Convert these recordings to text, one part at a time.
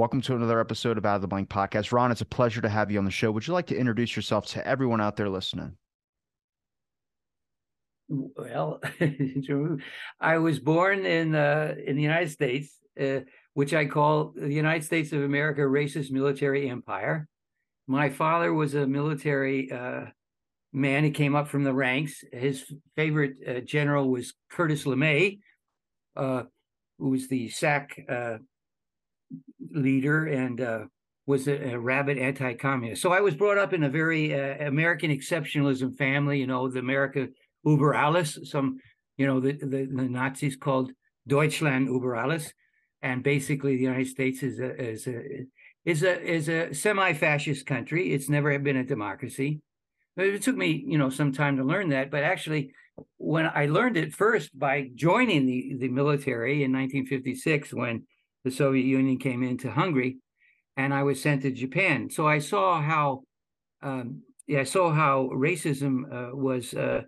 Welcome to another episode of Out of the Blank podcast. Ron, it's a pleasure to have you on the show. Would you like to introduce yourself to everyone out there listening? Well, I was born in uh, in the United States, uh, which I call the United States of America racist military empire. My father was a military uh, man. He came up from the ranks. His favorite uh, general was Curtis LeMay, uh, who was the SAC uh, leader and uh, was a, a, rabid anti-communist. So I was brought up in a very uh, American exceptionalism family. You know, the America über alles. Some, you know, the, the, the Nazis called Deutschland über alles, and basically the United States is a is a is a is a semi-fascist country. It's never been a democracy. It took me, you know, some time to learn that, but actually, when I learned it first by joining the the military in 1956, when the Soviet Union came into Hungary, and I was sent to Japan. So I saw how, um, yeah, I saw how racism uh, was uh,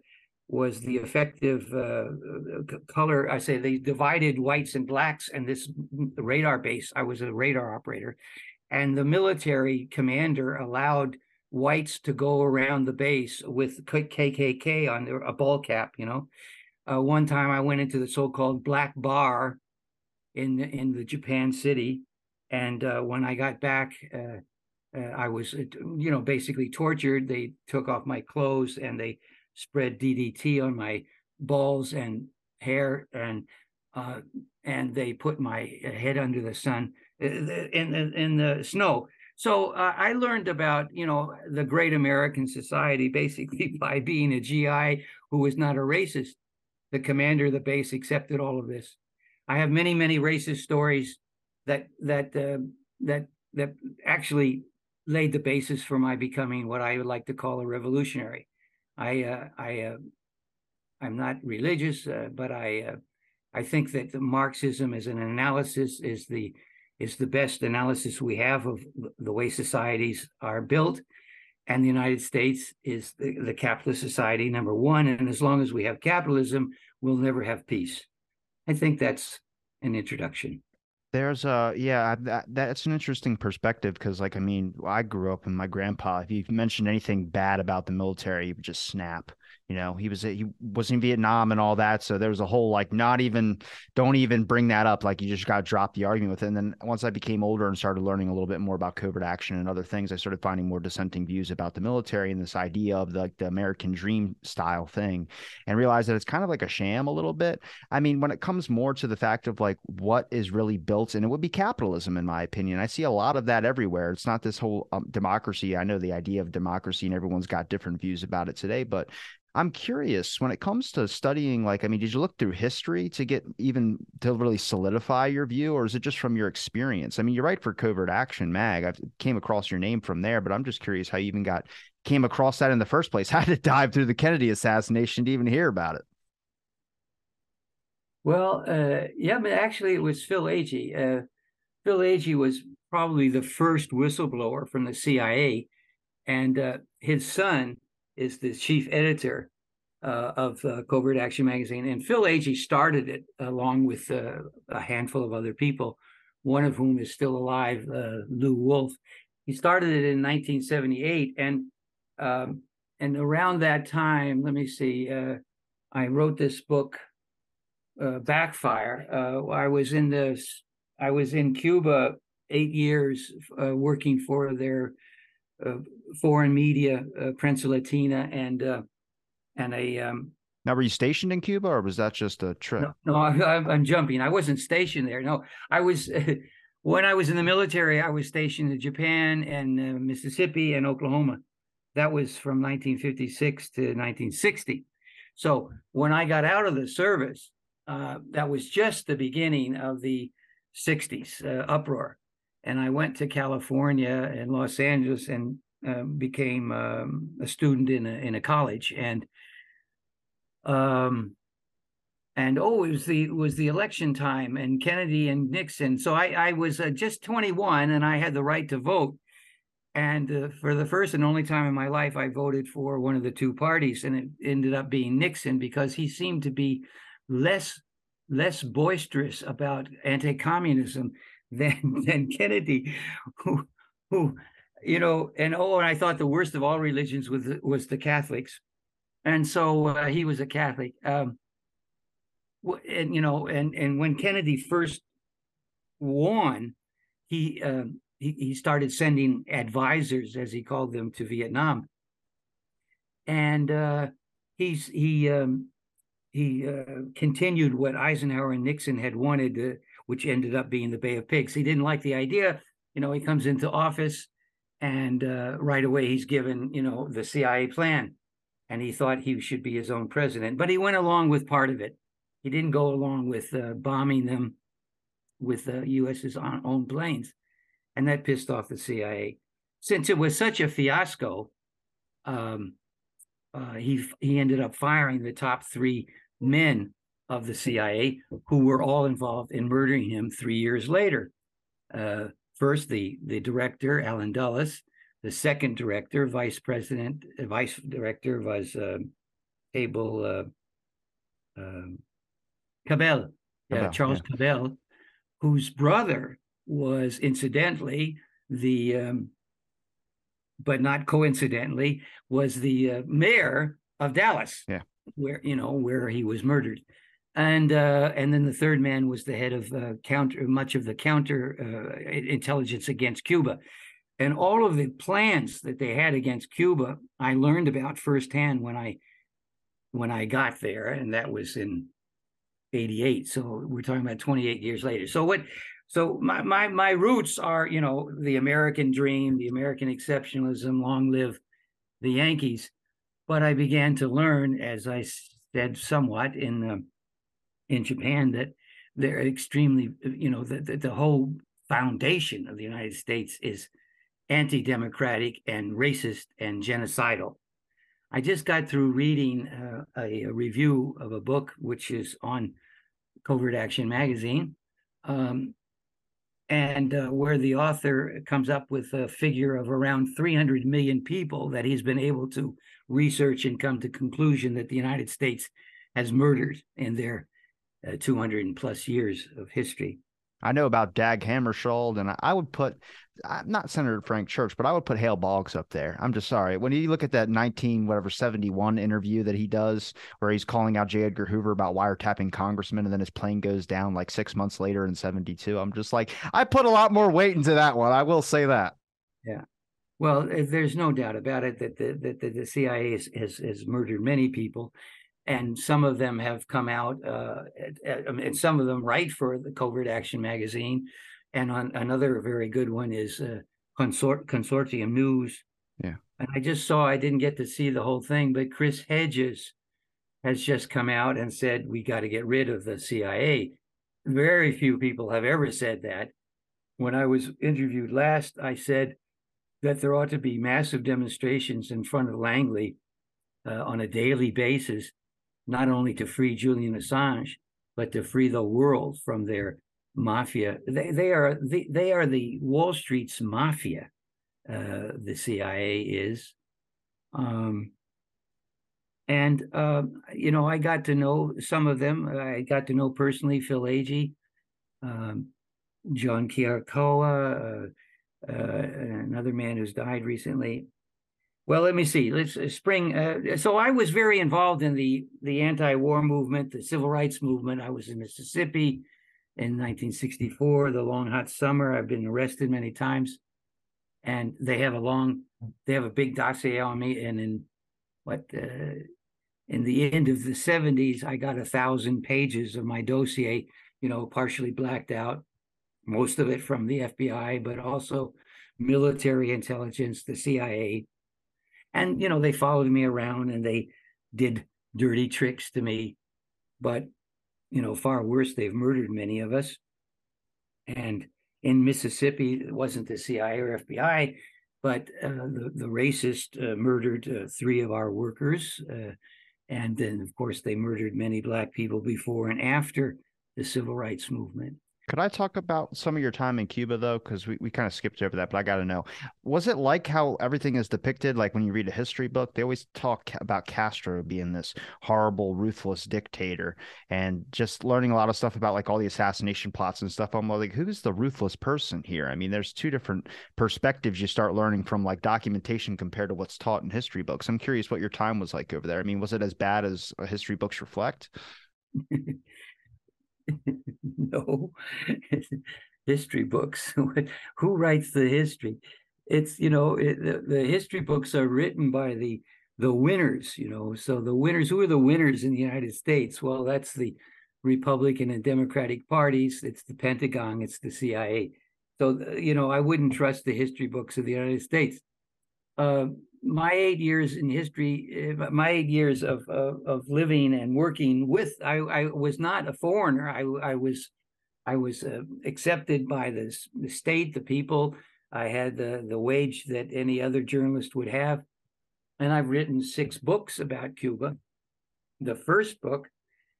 was the effective uh, color. I say they divided whites and blacks, and this radar base. I was a radar operator, and the military commander allowed whites to go around the base with KKK on their, a ball cap. You know, uh, one time I went into the so-called black bar in the, in the Japan city, and uh, when I got back, uh, uh I was you know basically tortured. They took off my clothes and they spread DDT on my balls and hair, and uh, and they put my head under the sun uh, in the in the snow. So uh, I learned about you know the great American society basically by being a GI who was not a racist. The commander of the base accepted all of this. I have many, many racist stories that that uh, that that actually laid the basis for my becoming what I would like to call a revolutionary. I uh, I uh, I'm not religious, uh, but I uh, I think that Marxism as an analysis is the is the best analysis we have of the way societies are built. And the United States is the, the capitalist society, number one. And as long as we have capitalism, we'll never have peace. I think that's an introduction. There's a yeah, that that's an interesting perspective because like I mean, I grew up and my grandpa, if you mentioned anything bad about the military, he would just snap. You know, he was he was in Vietnam and all that, so there was a whole like not even don't even bring that up. Like you just got to drop the argument with it. And then once I became older and started learning a little bit more about covert action and other things, I started finding more dissenting views about the military and this idea of the, like the American dream style thing, and realized that it's kind of like a sham a little bit. I mean, when it comes more to the fact of like what is really built, and it would be capitalism, in my opinion. I see a lot of that everywhere. It's not this whole um, democracy. I know the idea of democracy, and everyone's got different views about it today, but I'm curious when it comes to studying, like, I mean, did you look through history to get even to really solidify your view, or is it just from your experience? I mean, you're write for Covert Action Mag. I came across your name from there, but I'm just curious how you even got came across that in the first place. How to dive through the Kennedy assassination to even hear about it? Well, uh, yeah, but actually, it was Phil Agee. Uh, Phil Agee was probably the first whistleblower from the CIA, and uh, his son is the chief editor uh, of uh, Covert Action Magazine. And Phil Agee started it along with uh, a handful of other people, one of whom is still alive, uh, Lew Wolf. He started it in 1978. And um, and around that time, let me see, uh, I wrote this book, uh, Backfire. I was in this, I was in Cuba eight years working for their foreign media, uh, Prensa Latina, and uh, and a. Um, now, were you stationed in Cuba, or was that just a trip? No, no I, am jumping. I wasn't stationed there. No, I was. when I was in the military, I was stationed in Japan and uh, Mississippi and Oklahoma. That was from 1956 to 1960. So when I got out of the service, uh, that was just the beginning of the 60s uh, uproar and I went to California and Los Angeles and uh, became um, a student in a in a college. And um and oh it was the it was the election time and Kennedy and Nixon. So I I was uh, just 21 and I had the right to vote. And uh, for the first and only time in my life I voted for one of the two parties and it ended up being Nixon because he seemed to be less less boisterous about anti-communism than than Kennedy, who who you know, and oh, and I thought the worst of all religions was was the Catholics, and so uh, he was a Catholic. Um, and you know, and and when Kennedy first won, he um, he he started sending advisors, as he called them, to Vietnam, and uh, he's he um, he uh, continued what Eisenhower and Nixon had wanted, uh, which ended up being the Bay of Pigs. He didn't like the idea. You know, he comes into office, and uh, right away he's given you know the CIA plan, and he thought he should be his own president. But he went along with part of it. He didn't go along with uh, bombing them with the U.S.'s own planes, and that pissed off the CIA. Since it was such a fiasco, um, uh, he he ended up firing the top three men of the CIA who were all involved in murdering him three years later. First, the the director Allen Dulles, the second director, vice president, uh, vice director was uh, Abel uh, um, Cabell, yeah, Charles yeah. Cabell, whose brother was incidentally the um, but not coincidentally, was the uh, mayor of Dallas. Yeah, where you know where he was murdered, and uh, and then the third man was the head of uh, counter much of the counter uh, intelligence against Cuba, and all of the plans that they had against Cuba, I learned about firsthand when I when I got there, and that was in 88 so we're talking about 28 years later. So what so my my my roots are you know the american dream the american exceptionalism long live the yankees. But i began to learn as i said somewhat in the, in japan that they're extremely you know the, the, the whole foundation of the united states is anti-democratic and racist and genocidal. I just got through reading uh, a, a review of a book which is on covert action magazine um, and uh, where the author comes up with a figure of around 300 million people that he's been able to research and come to conclusion that the United States has murdered in their uh, 200 plus years of history. I know about Dag Hammarskjöld, and I would put I'm not Senator Frank Church, but I would put Hale Boggs up there. I'm just sorry. When you look at that 19 whatever 71 interview that he does, where he's calling out J. Edgar Hoover about wiretapping congressmen, and then his plane goes down like six months later in 72. I'm just like, I put a lot more weight into that one. I will say that. Yeah. Well, there's no doubt about it that the that the, the CIA has, has, has murdered many people, and some of them have come out, uh, and some of them write for the Covert Action magazine and on another very good one is uh, Consort Consortium News. Yeah. And I just saw I didn't get to see the whole thing, but Chris Hedges has just come out and said we got to get rid of the CIA. Very few people have ever said that. When I was interviewed last, I said that there ought to be massive demonstrations in front of Langley uh, on a daily basis, not only to free Julian Assange, but to free the world from their mafia. They they are the, they are the Wall Street's mafia. Uh, the CIA is, um, and uh, you know I got to know some of them. I got to know personally Phil Agee, um, John Kiriakou, uh, uh, another man who's died recently. Well, let me see. Let's uh, spring. Uh, so I was very involved in the the anti-war movement, the civil rights movement. I was in Mississippi in 1964, the long hot summer. I've been arrested many times, and they have a long, they have a big dossier on me. And in what, uh, in the end of the 70s, I got a thousand pages of my dossier, you know, partially blacked out, most of it from the FBI, but also military intelligence, the CIA. And, you know, they followed me around and they did dirty tricks to me. But you know, far worse. They've murdered many of us. And in Mississippi, it wasn't the CIA or FBI, but uh, the, the racist uh, murdered uh, three of our workers. Uh, and then, of course, they murdered many Black people before and after the civil rights movement. Could I talk about some of your time in Cuba though? Because we, we kind of skipped over that, but I got to know. Was it like how everything is depicted? Like when you read a history book, they always talk about Castro being this horrible, ruthless dictator and just learning a lot of stuff about like all the assassination plots and stuff. I'm like, who's the ruthless person here? I mean, there's two different perspectives you start learning from like documentation compared to what's taught in history books. I'm curious what your time was like over there. I mean, was it as bad as history books reflect? no. History books. Who writes the history? It's you know it, the, the history books are written by the the winners you know. So the winners who are the winners in the united states? Well that's the republican and democratic parties. It's the pentagon. It's the cia so you know i wouldn't trust the history books of the united states. Uh, my eight years in history, eh, my eight years of of, of living and working with, I, I, was not a foreigner. I, I was I was uh, accepted by the, the state, the people. I had the the wage that any other journalist would have, and I've written six books about Cuba. The first book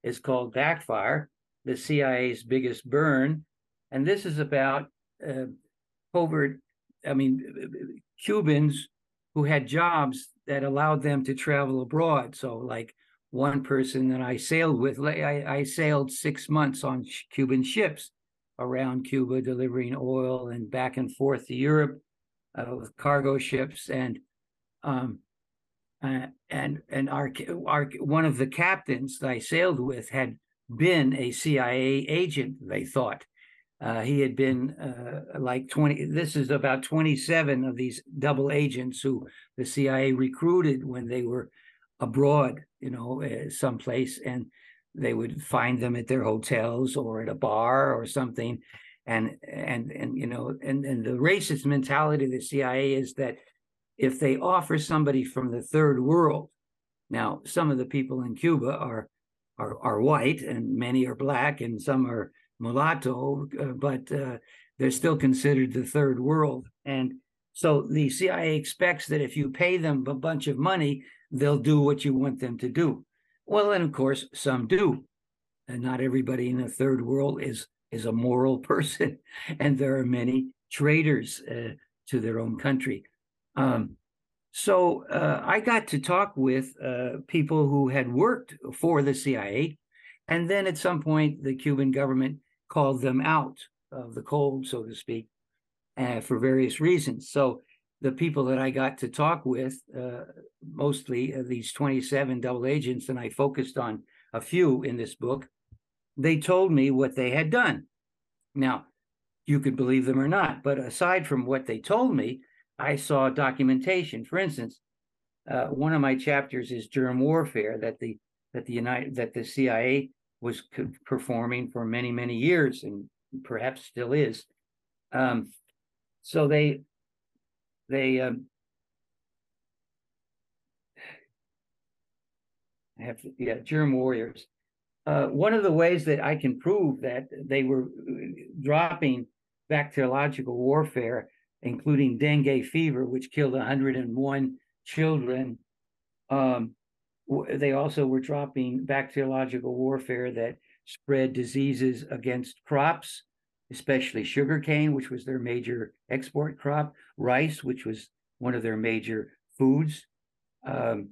is called Backfire: The CIA's Biggest Burn, and this is about uh, covert. I mean, Cubans who had jobs that allowed them to travel abroad. So, like one person that I sailed with, I, I sailed six months on Cuban ships around Cuba, delivering oil and back and forth to Europe uh, with cargo ships. And um, uh, and and our our one of the captains that I sailed with had been a CIA agent. They thought, uh, he had been uh, like 20, this is about 27 of these double agents who the CIA recruited when they were abroad, you know, uh, someplace, and they would find them at their hotels or at a bar or something. And, and, and, you know, and, and the racist mentality of the CIA is that if they offer somebody from the third world, now some of the people in Cuba are, are, are white and many are black and some are mulatto, uh, but uh, they're still considered the third world. And so the CIA expects that if you pay them a bunch of money, they'll do what you want them to do. Well, and of course, some do. And not everybody in the third world is is a moral person, and there are many traitors uh, to their own country. Um, so uh, I got to talk with uh, people who had worked for the CIA, and then at some point, the Cuban government called them out of the cold, so to speak, uh, for various reasons. So the people that I got to talk with, uh, mostly uh, these 27 double agents, and I focused on a few in this book, they told me what they had done. Now, you could believe them or not, but aside from what they told me, I saw documentation. For instance, uh, one of my chapters is germ warfare that the that the United that the CIA was performing for many, many years and perhaps still is. Um, so they, they, um, I have to, yeah, germ warriors. Uh, one of the ways that I can prove that they were uh, dropping bacteriological warfare, including dengue fever, which killed 101 children, um, they also were dropping bacteriological warfare that spread diseases against crops, especially sugarcane, which was their major export crop, rice, which was one of their major foods, um,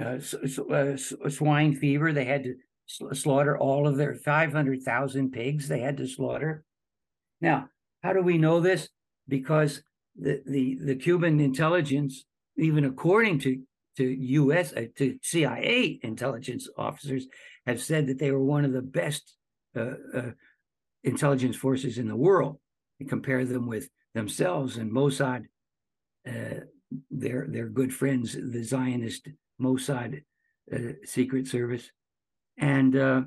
uh, uh, swine fever. They had to slaughter all of their 500,000 pigs. They had to slaughter. Now, how do we know this? Because the, the, the Cuban intelligence, even according to to U.S. Uh, to CIA intelligence officers have said that they were one of the best uh, uh, intelligence forces in the world. And compare them with themselves and Mossad, uh, their their good friends, the Zionist Mossad uh, secret service, and uh,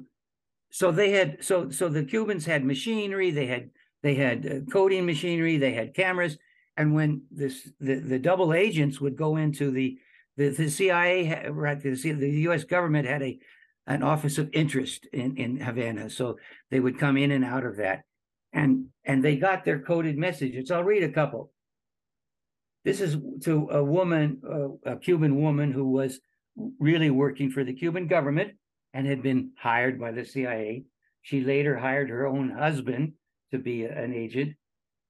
so they had so so the Cubans had machinery, they had they had coding machinery, they had cameras, and when this the, the double agents would go into the the, the CIA, right, the, U.S. government had a an office of interest in, in Havana, so they would come in and out of that, and and they got their coded messages. I'll read a couple. This is to a woman, uh, a Cuban woman who was really working for the Cuban government and had been hired by the CIA. She later hired her own husband to be an agent.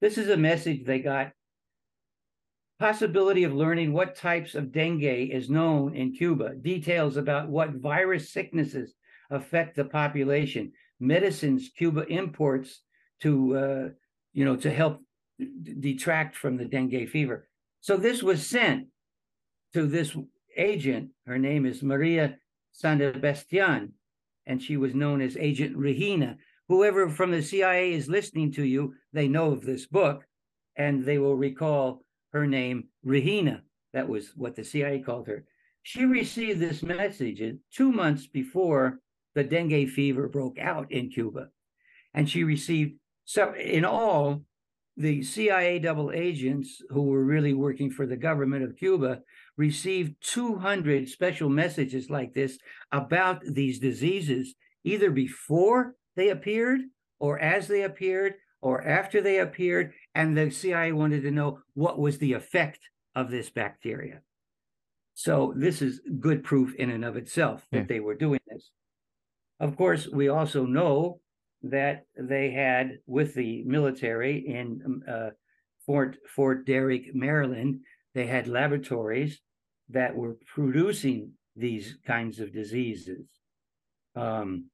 This is a message they got. Possibility of learning what types of dengue is known in Cuba, details about what virus sicknesses affect the population, medicines Cuba imports to, uh, you know, to help detract from the dengue fever. So this was sent to this agent. Her name is Maria San and she was known as Agent Regina. Whoever from the CIA is listening to you, they know of this book, and they will recall her name, Rahina. That was what the CIA called her. She received this message two months before the dengue fever broke out in Cuba. And she received, so in all, the CIA double agents who were really working for the government of Cuba received 200 special messages like this about these diseases, either before they appeared or as they appeared or after they appeared. And the CIA wanted to know what was the effect of this bacteria. So this is good proof in and of itself that yeah. they were doing this. Of course, we also know that they had with the military in um, uh, Fort Fort Derrick, Maryland, they had laboratories that were producing these kinds of diseases. Um,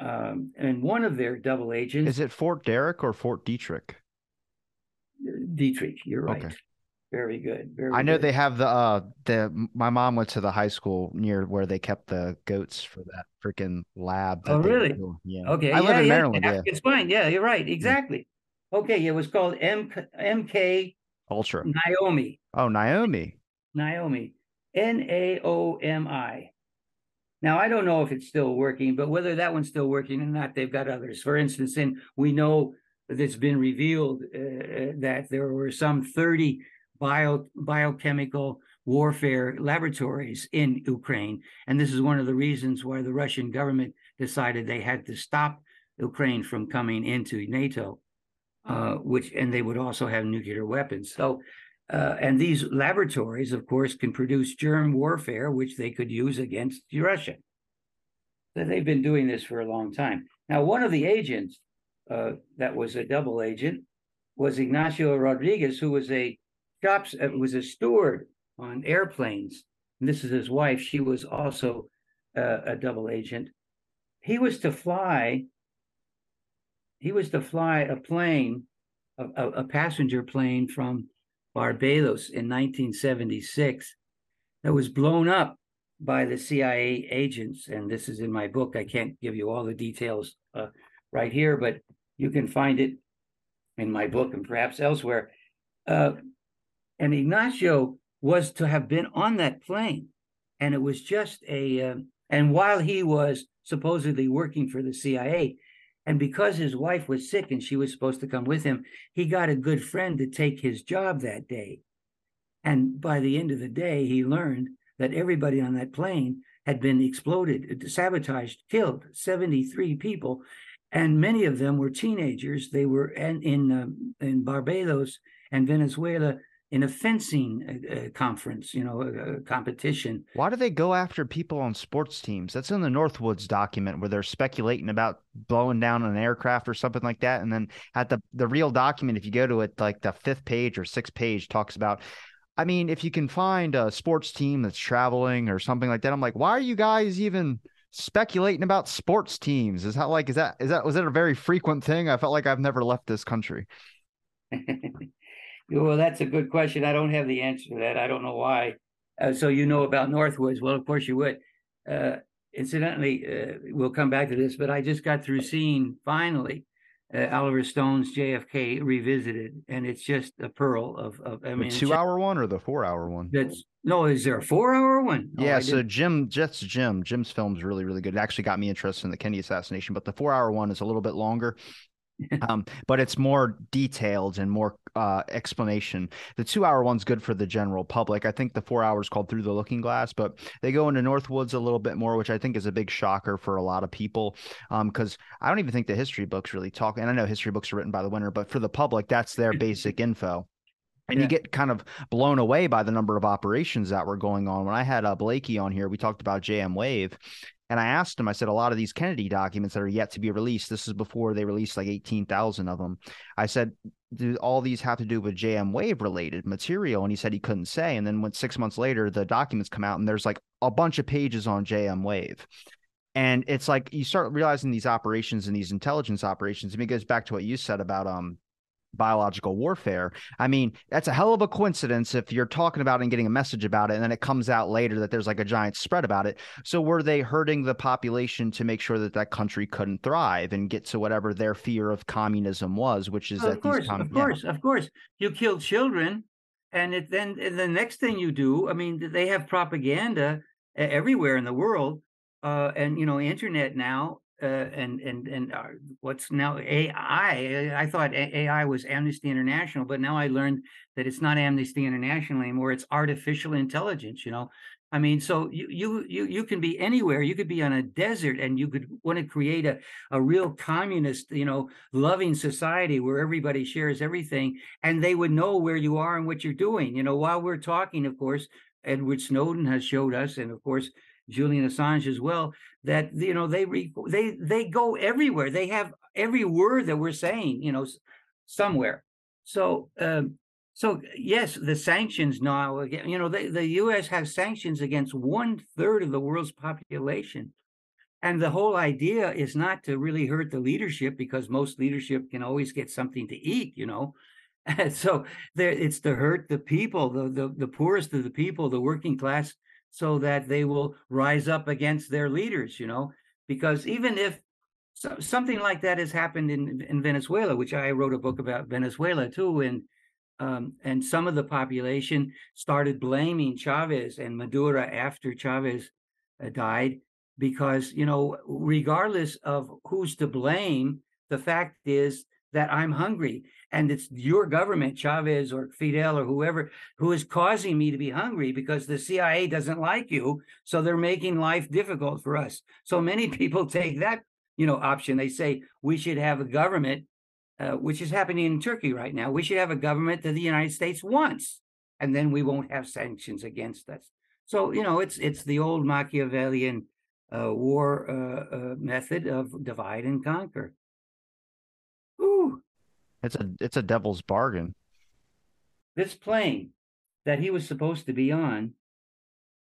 um, and one of their double agents is it Fort Derrick or Fort Detrick? Detrick, you're right. Okay. Very good. Very I know good. they have the uh the my mom went to the high school near where they kept the goats for that freaking lab. oh, really? Yeah. Okay. I yeah, live in yeah. Maryland. Yeah. It's fine. Yeah, you're right. Exactly. Okay. It was called M MK Ultra. Naomi. Oh, Naomi. Naomi. N A O M I. Now I don't know if it's still working, but whether that one's still working or not, they've got others. For instance, and we know that it's been revealed uh, uh that there were some 30 bio, biochemical warfare laboratories in Ukraine. And this is one of the reasons why the Russian government decided they had to stop Ukraine from coming into NATO, uh, which and they would also have nuclear weapons. So, uh, and these laboratories, of course, can produce germ warfare, which they could use against Russia. So they've been doing this for a long time. Now, one of the agents uh, that was a double agent was Ignacio Rodriguez, who was a shops uh, was a steward on airplanes. And this is his wife. She was also uh, a double agent. He was to fly. He was to fly a plane, a, a passenger plane from Barbados in 1976 that was blown up by the CIA agents. And this is in my book. I can't give you all the details uh, right here, but you can find it in my book and perhaps elsewhere. Uh, and Ignacio was to have been on that plane. And it was just a, uh, and while he was supposedly working for the CIA, and because his wife was sick and she was supposed to come with him, he got a good friend to take his job that day. And by the end of the day, he learned that everybody on that plane had been exploded, sabotaged, killed 73 people. And many of them were teenagers. They were in, in, um, in Barbados and Venezuela in a fencing uh, uh, conference, you know, a, competition. Why do they go after people on sports teams? That's in the Northwoods document where they're speculating about blowing down an aircraft or something like that. And then at the the real document, if you go to it, like the fifth page or sixth page, talks about. I mean, if you can find a sports team that's traveling or something like that, I'm like, why are you guys even speculating about sports teams? Is that like is that is that was that a very frequent thing? I felt like I've never left this country. Well, that's a good question. I don't have the answer to that. I don't know why. Uh, so you know about Northwoods? Well, of course you would. Uh, incidentally, uh, we'll come back to this, but I just got through seeing finally uh, Oliver Stone's JFK revisited, and it's just a pearl of. of I the mean, two-hour one or the four-hour one? That's no. Is there a four-hour one? Oh, yeah. so Jim, just Jim, Jim's film is really, really good. It actually got me interested in the Kennedy assassination, but the four-hour one is a little bit longer. um, but it's more detailed and more uh, explanation. The two hour one's good for the general public. I think the four hours called Through the Looking Glass, but they go into Northwoods a little bit more, which I think is a big shocker for a lot of people. Because um, I don't even think the history books really talk. And I know history books are written by the winner, but for the public, that's their basic info. And yeah. you get kind of blown away by the number of operations that were going on. When I had uh, Blakey on here, we talked about JM Wave, and I asked him, I said, a lot of these Kennedy documents that are yet to be released, this is before they released like 18,000 of them. I said, do all these have to do with JM Wave related material? And he said he couldn't say. And then when six months later, the documents come out and there's like a bunch of pages on JM Wave. And it's like you start realizing these operations and these intelligence operations. I mean, it goes back to what you said about um biological warfare. I mean, that's a hell of a coincidence if you're talking about and getting a message about it, and then it comes out later that there's like a giant spread about it. So were they hurting the population to make sure that that country couldn't thrive and get to whatever their fear of communism was, which is oh, that of course, com- of course, yeah. of course, you kill children, and it, then and the next thing you do, I mean, they have propaganda everywhere in the world. Uh, and you know, internet now uh, and and and uh, what's now AI. I thought AI was Amnesty International, but now I learned that it's not Amnesty International anymore. It's artificial intelligence. You know, I mean, so you you you you can be anywhere. You could be on a desert, and you could want to create a a real communist, you know, loving society where everybody shares everything, and they would know where you are and what you're doing. You know, while we're talking, of course, Edward Snowden has showed us, and of course Julian Assange as well, that you know they re, they they go everywhere. They have every word that we're saying, you know, somewhere. So um, so yes, the sanctions now again, you know, the, the U.S. has sanctions against one third of the world's population. And the whole idea is not to really hurt the leadership because most leadership can always get something to eat, you know. And so there, it's to hurt the people, the, the the poorest of the people, the working class so that they will rise up against their leaders, you know, because even if so, something like that has happened in, in Venezuela, which I wrote a book about Venezuela too, and um, and some of the population started blaming Chavez and Maduro after Chavez uh, died, because you know, regardless of who's to blame, the fact is that I'm hungry and it's your government, Chavez or Fidel or whoever, who is causing me to be hungry because the CIA doesn't like you. So they're making life difficult for us. So many people take that, you know, option. They say we should have a government, uh, which is happening in Turkey right now. We should have a government that the United States wants, and then we won't have sanctions against us. So you know, it's it's the old Machiavellian uh, war uh, uh method of divide and conquer. It's a it's a devil's bargain. This plane that he was supposed to be on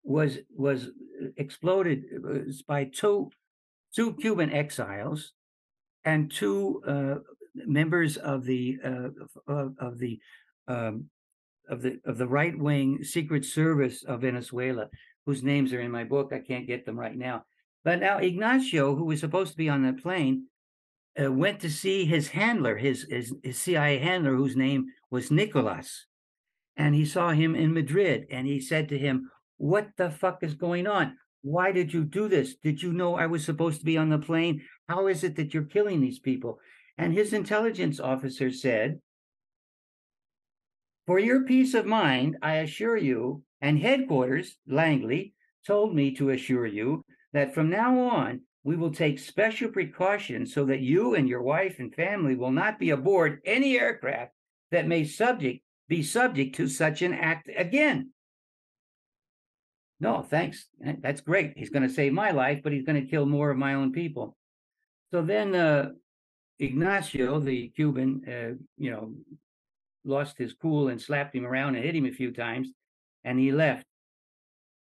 was was exploded uh, by two two Cuban exiles and two uh, members of the uh, of, of, the um, of the of the right wing Secret Service of Venezuela, whose names are in my book. I can't get them right now. But now Ignacio, who was supposed to be on that plane, uh, went to see his handler, his, his, his CIA handler, whose name was Nicolas, and he saw him in Madrid, and he said to him, "What the fuck is going on? Why did you do this? Did you know I was supposed to be on the plane? How is it that you're killing these people?" And his intelligence officer said, "For your peace of mind, I assure you." And headquarters, Langley, told me to assure you that from now on we will take special precautions so that you and your wife and family will not be aboard any aircraft that may subject be subject to such an act again. No, thanks. That's great. He's going to save my life, but he's going to kill more of my own people. So then uh, Ignacio, the Cuban, uh, you know, lost his cool and slapped him around and hit him a few times, and he left.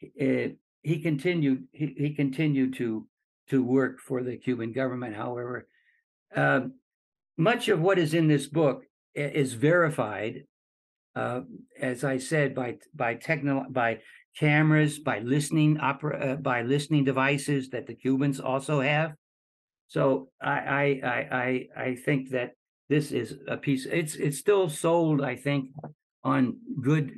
Uh, he continued. He, he continued to to work for the Cuban government. However, uh, much of what is in this book is verified, uh, as I said, by by techno by cameras, by listening opera, uh, by listening devices that the Cubans also have. So I I I I think that this is a piece. It's it's still sold, I think, on good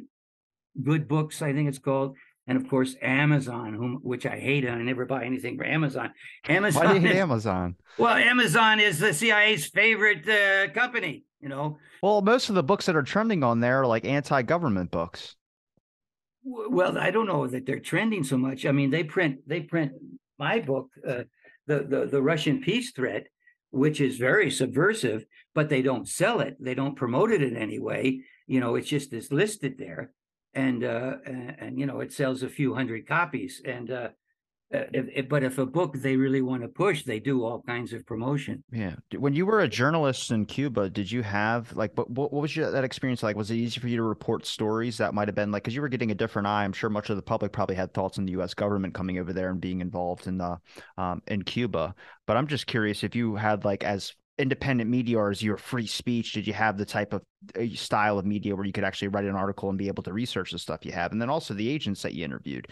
good books. I think it's called and of course Amazon, whom which I hate, and I never buy anything for Amazon. Amazon. Why do you hate is, Amazon? Well, Amazon is the CIA's favorite uh, company. You know. Well, most of the books that are trending on there are like anti-government books. Well, I don't know that they're trending so much. I mean, they print they print my book, uh, the the the Russian peace threat, which is very subversive, but they don't sell it. They don't promote it in any way you know, it's just is listed there, and uh, and, and you know, it sells a few hundred copies, and uh, uh, if, if, but if a book they really want to push, they do all kinds of promotion. Yeah. When you were a journalist in Cuba, did you have like what what was your, that experience like? Was it easy for you to report stories that might have been like because you were getting a different eye? I'm sure much of the public probably had thoughts on the U.S. government coming over there and being involved in the um, in Cuba. But I'm just curious if you had like as independent media or as your free speech did you have the type of uh, style of media where you could actually write an article and be able to research the stuff you have and then also the agents that you interviewed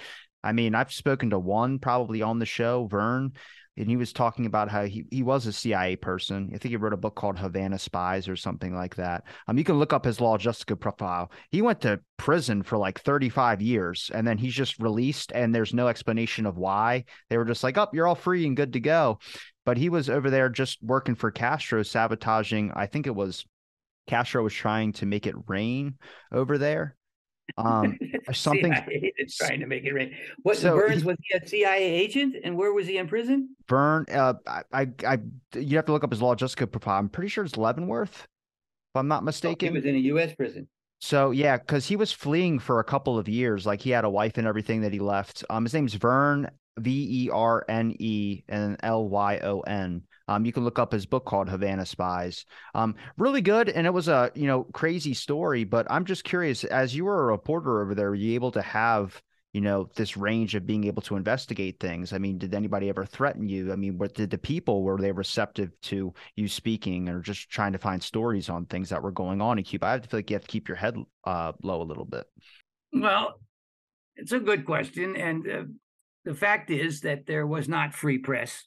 I mean, I've spoken to one probably on the show, Vern, and he was talking about how he, he was a CIA person. I think he wrote a book called Havana Spies or something like that. Um, you can look up his Law Justica profile. He went to prison for like 35 years and then he's just released and there's no explanation of why. They were just like, oh, you're all free and good to go. But he was over there just working for Castro, sabotaging, I think it was Castro was trying to make it rain over there um, something trying to make it rain. What so Burns he, was he a CIA agent, and where was he in prison? Vern, uh, I, I, I, you have to look up his Law Justica profile. I'm pretty sure it's Leavenworth, if I'm not mistaken. Oh, he was in a U.S. prison. So yeah, because he was fleeing for a couple of years. Like he had a wife and everything that he left. Um, his name's Vern V E R N E and L Y O N. Um, you can look up his book called Havana Spies. Um, really good, and it was a you know crazy story. But I'm just curious, as you were a reporter over there, were you able to have you know this range of being able to investigate things? I mean, did anybody ever threaten you? I mean, what did the people were they receptive to you speaking or just trying to find stories on things that were going on in Cuba? I feel like you have to keep your head uh, low a little bit. Well, it's a good question, and uh, the fact is that there was not free press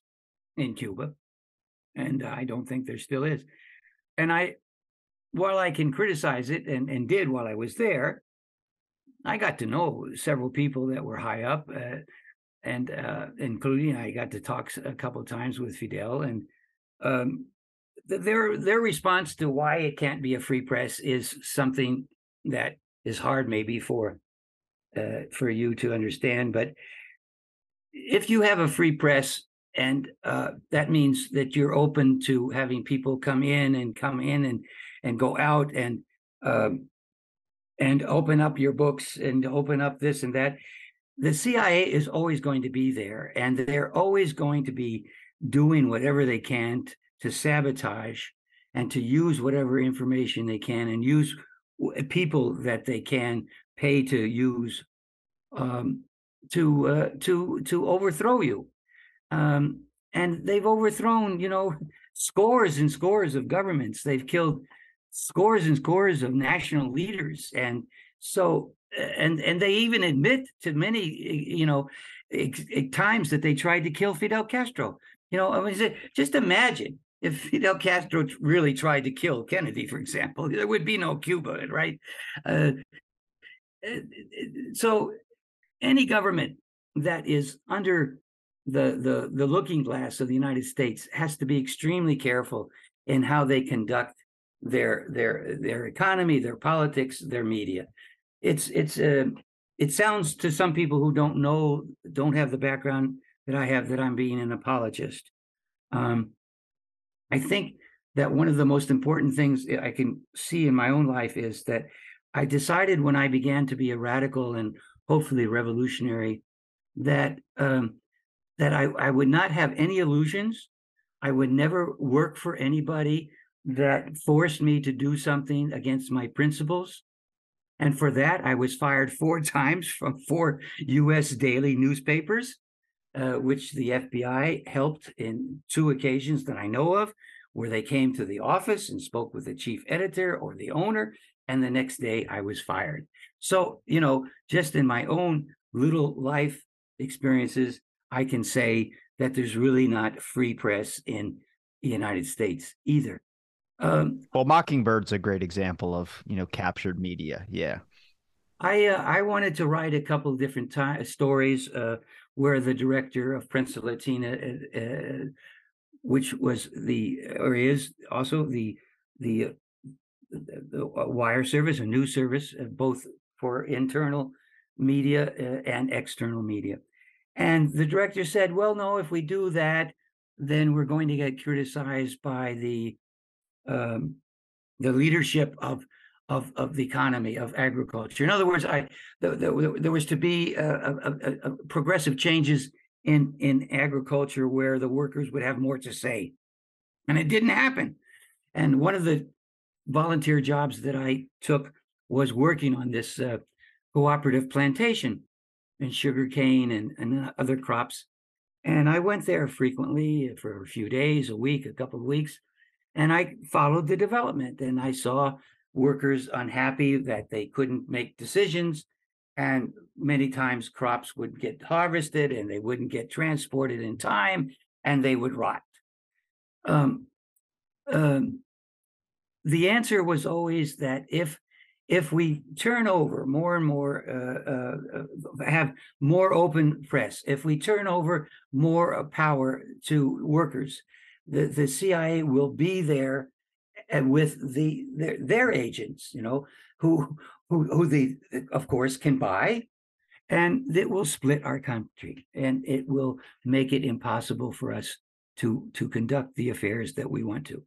in Cuba and I don't think there still is. And I, while I can criticize it and, and did while I was there, I got to know several people that were high up, uh, and uh, including I got to talk a couple of times with Fidel, and um, their their response to why it can't be a free press is something that is hard maybe for uh, for you to understand. But if you have a free press, and uh, that means that you're open to having people come in and come in and and go out and um, and open up your books and open up this and that. The CIA is always going to be there, and they're always going to be doing whatever they can t- to sabotage and to use whatever information they can and use w- people that they can pay to use um, to uh, to to overthrow you. Um, and they've overthrown, you know, scores and scores of governments. They've killed scores and scores of national leaders. And so, and and they even admit to many, you know, times that they tried to kill Fidel Castro. You know, I mean, just imagine if Fidel Castro really tried to kill Kennedy, for example, there would be no Cuba, right? Uh, so, any government that is under the the the looking glass of the United States has to be extremely careful in how they conduct their their their economy, their politics, their media. It's it's uh, it sounds to some people who don't know, don't have the background that I have, that I'm being an apologist. Um, I think that one of the most important things I can see in my own life is that I decided when I began to be a radical and hopefully revolutionary that um, that I, I would not have any illusions. I would never work for anybody that forced me to do something against my principles. And for that, I was fired four times from four US daily newspapers, uh, which the FBI helped in two occasions that I know of, where they came to the office and spoke with the chief editor or the owner. And the next day, I was fired. So, you know, just in my own little life experiences, I can say that there's really not free press in the United States either. Um, well, Mockingbird's a great example of you know captured media. Yeah, I uh, I wanted to write a couple of different stories uh, where the director of Prensa Latina, uh, uh, which was the or is also the the, uh, the, the wire service, a news service, uh, both for internal media and external media. And the director said, well, no, if we do that, then we're going to get criticized by the um, the leadership of of, of the economy of agriculture. In other words, I the, the, there was to be a, a, a progressive changes in in agriculture where the workers would have more to say, and it didn't happen. And one of the volunteer jobs that I took was working on this uh, cooperative plantation and sugarcane and, and other crops. And I went there frequently for a few days, a week, a couple of weeks, and I followed the development. And I saw workers unhappy that they couldn't make decisions. And many times crops would get harvested and they wouldn't get transported in time and they would rot. Um, um, the answer was always that if if we turn over more and more, uh, uh, uh, have more open press, if we turn over more power to workers, the, the CIA will be there and with the their, their agents, you know, who who who they of course can buy, and it will split our country, and it will make it impossible for us to to conduct the affairs that we want to.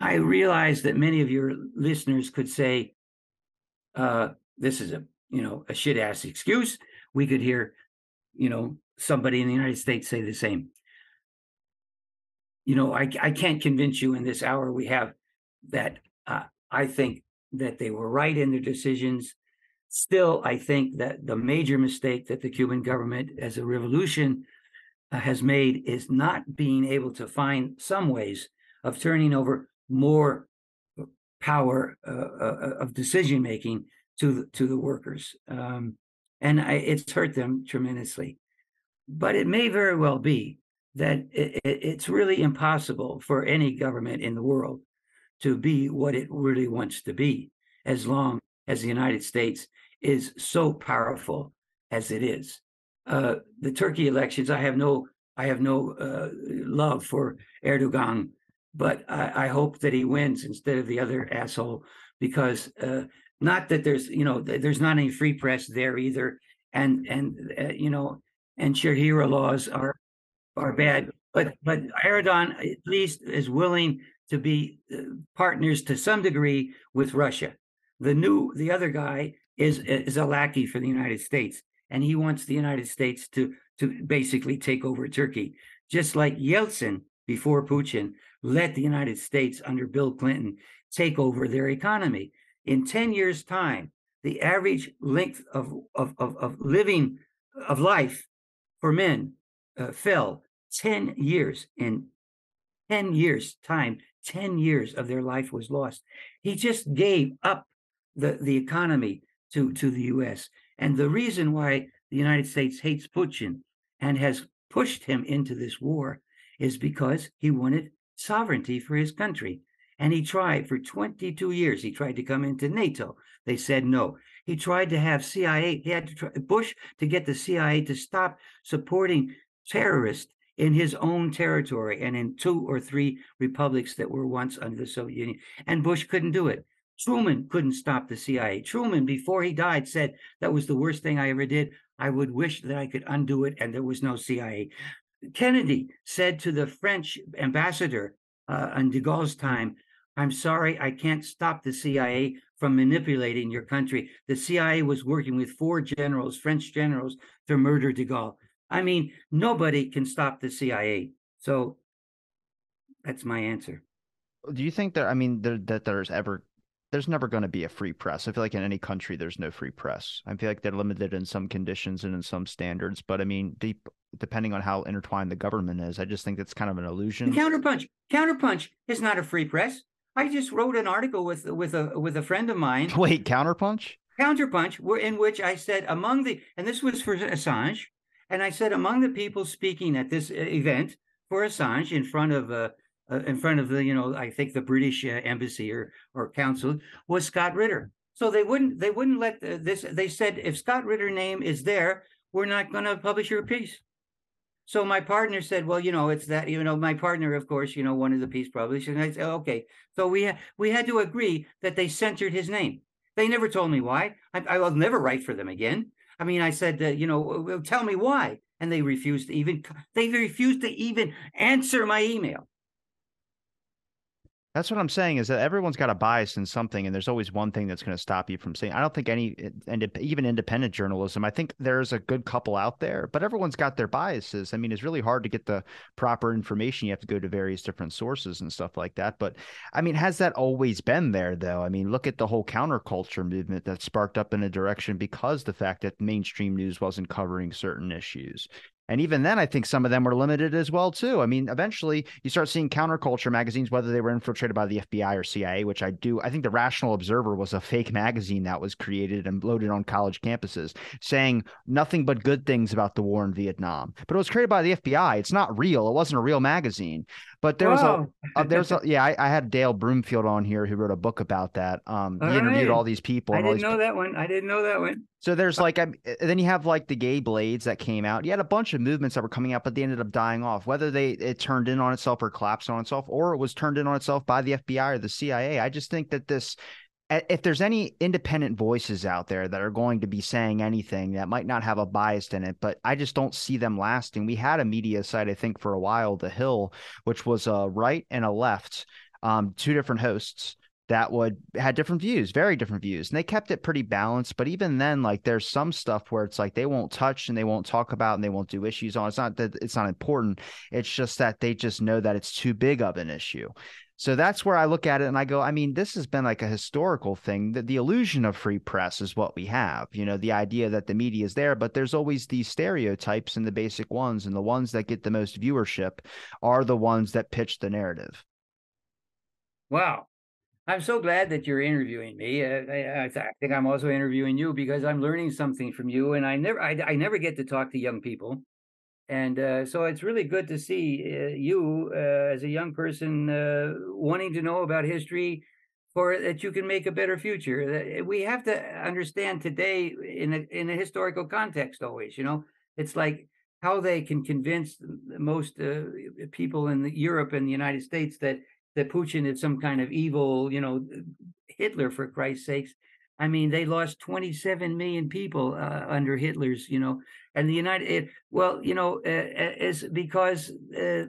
I realize that many of your listeners could say, uh, this is a you know a shit ass excuse. We could hear, you know, somebody in the United States say the same. You know, I I can't convince you in this hour we have that uh, I think that they were right in their decisions. Still, I think that the major mistake that the Cuban government, as a revolution, uh, has made is not being able to find some ways of turning over more power uh, uh, of decision making to the, to the workers, um, and I, it's hurt them tremendously. But it may very well be that it, it's really impossible for any government in the world to be what it really wants to be, as long as the United States is so powerful as it is. Uh, the Turkey elections, I have no, I have no uh, love for Erdogan but I, I, hope that he wins instead of the other asshole because uh, not that there's you know there's not any free press there either. And and uh, you know and Sharia laws are are bad. But but Erdogan at least is willing to be uh, partners to some degree with Russia. The new the other guy is is a lackey for the United States and he wants the United States to to basically take over Turkey. Just like Yeltsin before Putin let the United States under Bill Clinton take over their economy. In 10 years' time, the average length of, of, of, of living of life for men uh, fell 10 years. In 10 years' time, 10 years of their life was lost. He just gave up the, the economy to, to the US. And the reason why the United States hates Putin and has pushed him into this war is because he wanted sovereignty for his country. And he tried for 22 years. He tried to come into NATO. They said no. He tried to have CIA. He had to try, Bush to get the CIA to stop supporting terrorists in his own territory and in two or three republics that were once under the Soviet Union. And Bush couldn't do it. Truman couldn't stop the CIA. Truman, before he died, said that was the worst thing I ever did. I would wish that I could undo it and there was no CIA. Kennedy said to the French ambassador uh, in de Gaulle's time, I'm sorry, I can't stop the CIA from manipulating your country. The CIA was working with four generals, French generals, to murder de Gaulle. I mean, nobody can stop the CIA. So that's my answer. Do you think that, I mean, there, that there's ever there's never going to be a free press. I feel like in any country there's no free press. I feel like they're limited in some conditions and in some standards. But I mean, deep depending on how intertwined the government is, I just think it's kind of an illusion. Counterpunch, Counterpunch is not a free press. I just wrote an article with with a with a friend of mine. Wait, Counterpunch. Counterpunch, in which I said among the and this was for Assange, and I said among the people speaking at this event for Assange in front of uh, uh, in front of the, you know, I think the British uh, embassy or or council was Scott Ritter. So they wouldn't they wouldn't let this. They said if Scott Ritter name is there, we're not going to publish your piece. So my partner said, well, you know, it's that, you know, my partner, of course, you know, one of the piece publishers. And I said, okay. So we we had to agree that they censored his name. They never told me why. I, I will never write for them again. I mean, I said, uh, you know, tell me why, and they refused to even they refused to even answer my email. That's what I'm saying is that everyone's got a bias in something, and there's always one thing that's going to stop you from saying. I don't think any, eh, and even independent journalism. I think there's a good couple out there, but everyone's got their biases. I mean, it's really hard to get the proper information. You have to go to various different sources and stuff like that. But I mean, has that always been there, though? I mean, look at the whole counterculture movement that sparked up in a direction because the fact that mainstream news wasn't covering certain issues. And even then, I think some of them were limited as well too. I mean, eventually you start seeing counterculture magazines, whether they were infiltrated by the FBI or CIA, which I do. I think the Rational Observer was a fake magazine that was created and loaded on college campuses, saying nothing but good things about the war in Vietnam. But it was created by the FBI. It's not real. It wasn't a real magazine. But there was a, a there's a yeah. I, I, had Dale Broomfield on here who wrote a book about that. Um, he interviewed all these people. I didn't know that one. I didn't know that one. So there's like, I, then you have like the gay blades that came out. You had a bunch of movements that were coming out, but they ended up dying off. Whether they it turned in on itself or collapsed on itself, or it was turned in on itself by the FBI or the CIA. I just think that this if there's any independent voices out there that are going to be saying anything that might not have a bias in it, but I just don't see them lasting. We had a media site, I think, for a while, The Hill, which was a right and a left, um, two different hosts that would had different views, very different views, and they kept it pretty balanced. But even then, like there's some stuff where it's like they won't touch and they won't talk about and they won't do issues on. It's not that it's not important. It's just that they just know that it's too big of an issue. So that's where I look at it and I go, I mean, this has been like a historical thing. The, the illusion of free press is what we have. You know, the idea that the media is there, but there's always these stereotypes and the basic ones. And the ones that get the most viewership are the ones that pitch the narrative. Wow. I'm so glad that you're interviewing me. I, I, I, think I'm also interviewing you because I'm learning something from you, and I never, I, I never get to talk to young people and uh, so it's really good to see uh, you uh, as a young person uh, wanting to know about history for that you can make a better future we have to understand today in a, in a historical context always you know it's like how they can convince most uh, people in Europe and the United States that that Putin is some kind of evil you know Hitler for Christ's sakes I mean, they lost 27 million people uh, under Hitler's, you know, and the United, it, well, you know, uh, uh is because uh,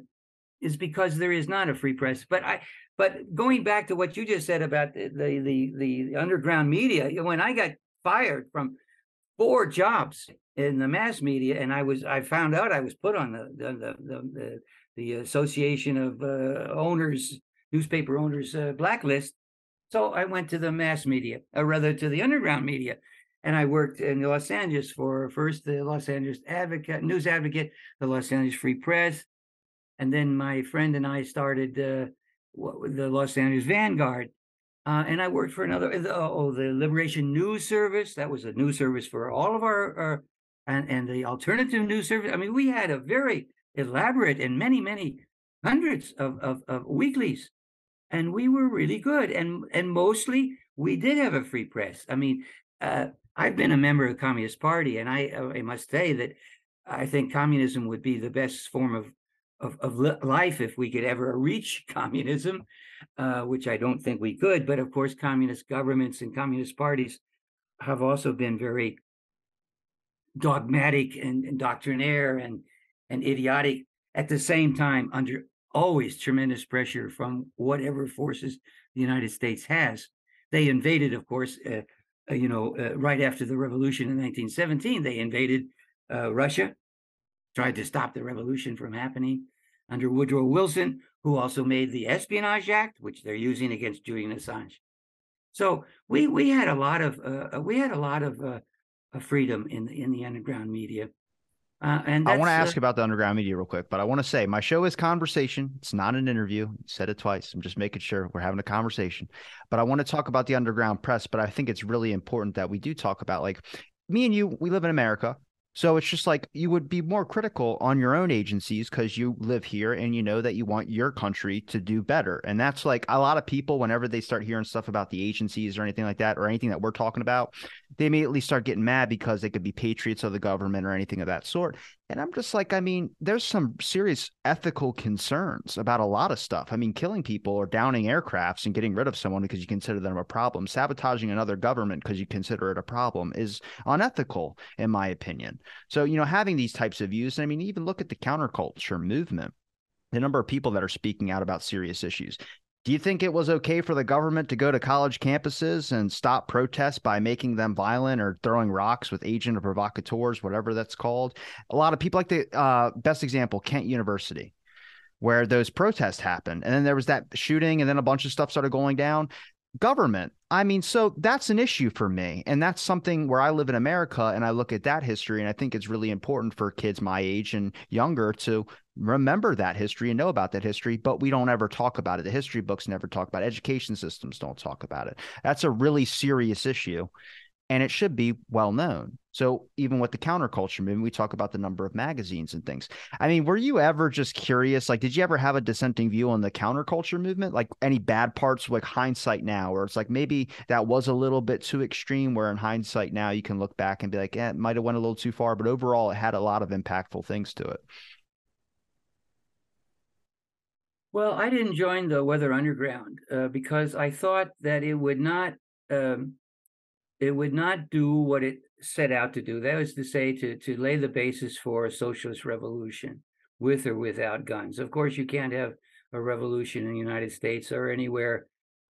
is because there is not a free press. But I, but going back to what you just said about the the the, the underground media, when I got fired from four jobs in the mass media, and I was I found out I was put on the the the the, the Association of uh, Owners newspaper owners uh, blacklist so I went to the mass media, or rather to the underground media. And I worked in Los Angeles for first the Los Angeles Advocate, News Advocate, the Los Angeles Free Press. And then my friend and I started uh, the Los Angeles Vanguard. Uh, and I worked for another, oh, the Liberation News Service. That was a news service for all of our, our and, and the alternative news service. I mean, we had a very elaborate and many, many hundreds of, of, of weeklies and we were really good. And and mostly we did have a free press. I mean, uh, I've been a member of the Communist Party, and I uh, I must say that I think communism would be the best form of of, of life if we could ever reach communism, uh, which I don't think we could. But of course, communist governments and communist parties have also been very dogmatic and, and doctrinaire and and idiotic at the same time under always tremendous pressure from whatever forces the United States has. They invaded, of course, uh, uh, you know, uh, right after the revolution in 1917, they invaded uh, Russia, tried to stop the revolution from happening under Woodrow Wilson, who also made the Espionage Act, which they're using against Julian Assange. So we we had a lot of uh, we had a lot of freedom in the, in the underground media. Uh, and I want to ask uh, about the underground media real quick, but I want to say my show is conversation. It's not an interview. You said it twice. I'm just making sure we're having a conversation. But I want to talk about the underground press. But I think it's really important that we do talk about like me and you. We live in America. So it's just like you would be more critical on your own agencies because you live here and you know that you want your country to do better. And that's like a lot of people, whenever they start hearing stuff about the agencies or anything like that, or anything that we're talking about, they immediately start getting mad because they could be patriots of the government or anything of that sort. And I'm just like, I mean, there's some serious ethical concerns about a lot of stuff. I mean, killing people or downing aircrafts and getting rid of someone because you consider them a problem, sabotaging another government because you consider it a problem is unethical, in my opinion. So, you know, having these types of views, I mean, even look at the counterculture movement the number of people that are speaking out about serious issues Do you think it was okay for the government to go to college campuses and stop protests by making them violent or throwing rocks with agent or provocateurs, whatever that's called? A lot of people like the uh, best example, Kent University, where those protests happened. And then there was that shooting, and then a bunch of stuff started going down government. I mean, so that's an issue for me. And that's something where I live in America and I look at that history. And I think it's really important for kids my age and younger to remember that history and know about that history. But we don't ever talk about it. The history books never talk about it. Education systems don't talk about it. That's a really serious issue and it should be well known. So even with the counterculture movement, we talk about the number of magazines and things. I mean, were you ever just curious? Like, did you ever have a dissenting view on the counterculture movement? Like any bad parts, like hindsight now, or it's like maybe that was a little bit too extreme. Where in hindsight now you can look back and be like, yeah, it might have went a little too far, but overall it had a lot of impactful things to it. Well, I didn't join the Weather Underground uh, because I thought that it would not um, it would not do what it set out to do. That was to say, to, to lay the basis for a socialist revolution with or without guns. Of course, you can't have a revolution in the United States or anywhere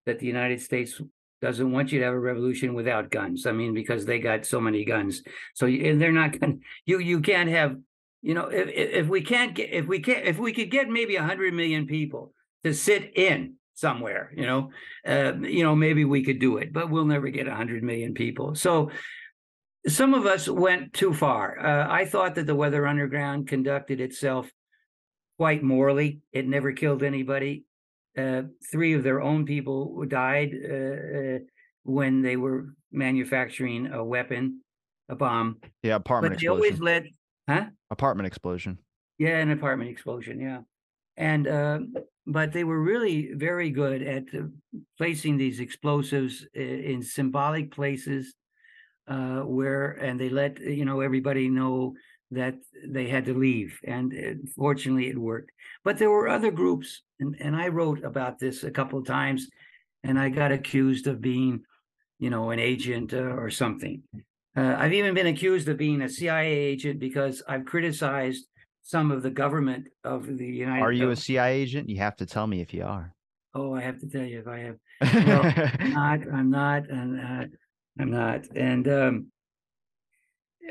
that the United States doesn't want you to have a revolution without guns. I mean, because they got so many guns. So and they're not going. You you can't have. You know, if if we can't get if we can't if we could get maybe hundred million people to sit in somewhere you know? Uh, you know maybe we could do it but we'll never get 100 million people. So some of us went too far. Uh, i thought that the weather underground conducted itself quite morally. It never killed anybody. Uh, three of their own people died uh, uh, when they were manufacturing a weapon a bomb. Yeah apartment but explosion. they always led huh? Apartment explosion. Yeah an apartment explosion yeah. And uh, but they were really very good at uh, placing these explosives in symbolic places uh, where and they let you know everybody know that they had to leave and uh, fortunately it worked. But there were other groups and, and i wrote about this a couple of times and i got accused of being you know an agent uh, or something. Uh, i've even been accused of being a cia agent because i've criticized some of the government of the United. Are you a CIA agent? You have to tell me if you are. Oh, I have to tell you if I have. Well, I'm not. I'm not. I'm not. I'm not. And um,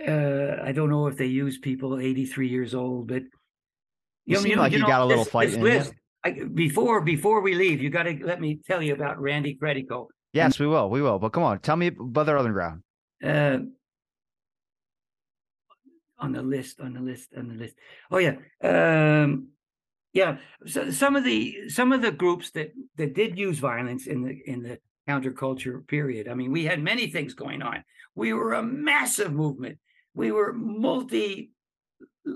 uh, I don't know if they use people 83 years old, but you, you know, like you, know, got a little this, fight. This list, I, before before we leave, you got to let me tell you about Randy Credico. Yes, we will. We will. But come on, tell me about the other ground. Uh, on the list, on the list, on the list. Oh yeah, um, yeah. So some of the some of the groups that that did use violence in the in the counterculture period. I mean, we had many things going on. We were a massive movement. We were multi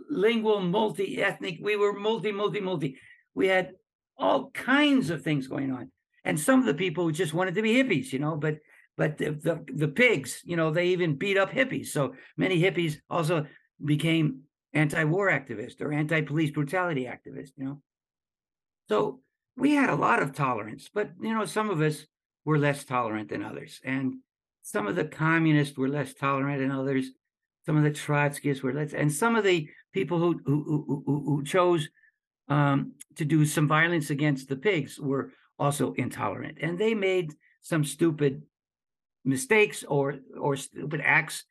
lingual, multi ethnic. We were multi, multi, multi. We had all kinds of things going on. And some of the people just wanted to be hippies, you know, but but the, the, the pigs, you know, they even beat up hippies. So many hippies also became anti-war activist or anti-police brutality activist, you know. So we had a lot of tolerance, but you know, some of us were less tolerant than others. And some of the communists were less tolerant than others. Some of the Trotskyists were less, and some of the people who who, who, who chose um, to do some violence against the pigs were also intolerant, and they made some stupid mistakes or or stupid acts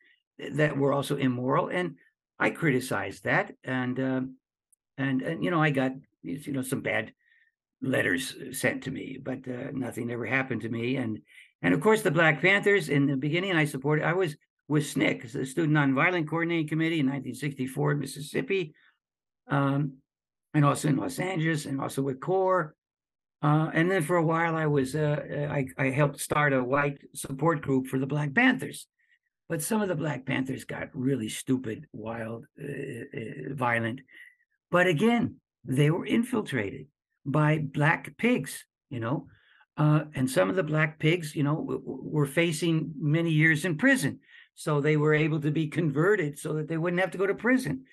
that were also immoral. And I criticized that, and um, and and you know I got you know some bad letters sent to me, but uh, nothing ever happened to me. And and of course the Black Panthers in the beginning I supported. I was with SNCC, the Student Nonviolent Coordinating Committee in 1964 in Mississippi, um, and also in Los Angeles, and also with CORE. Uh, and then for a while, I was uh, I, I helped start a white support group for the Black Panthers. But some of the Black Panthers got really stupid, wild, uh, uh, violent. But again, they were infiltrated by black pigs, you know. Uh, and some of the black pigs, you know, w- were facing many years in prison. So they were able to be converted so that they wouldn't have to go to prison.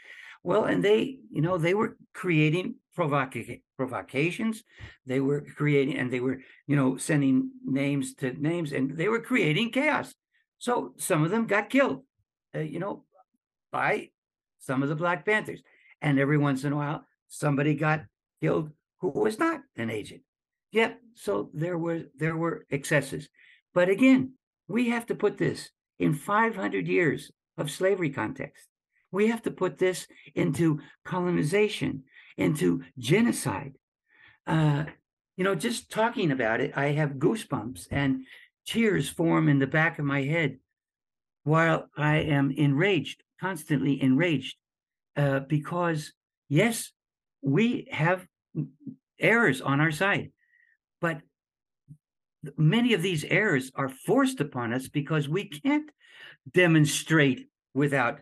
Well, and they, you know, they were creating provoca- provocations. They were creating, and they were, you know, sending names to names, and they were creating chaos. So some of them got killed, uh, you know, by some of the Black Panthers. And every once in a while, somebody got killed who was not an agent. Yep. So there were there were excesses, but again, we have to put this in 500 years of slavery context. We have to put this into colonization, into genocide. Uh, you know, just talking about it, I have goosebumps and tears form in the back of my head while I am enraged, constantly enraged, uh, because yes, we have errors on our side, but many of these errors are forced upon us because we can't demonstrate without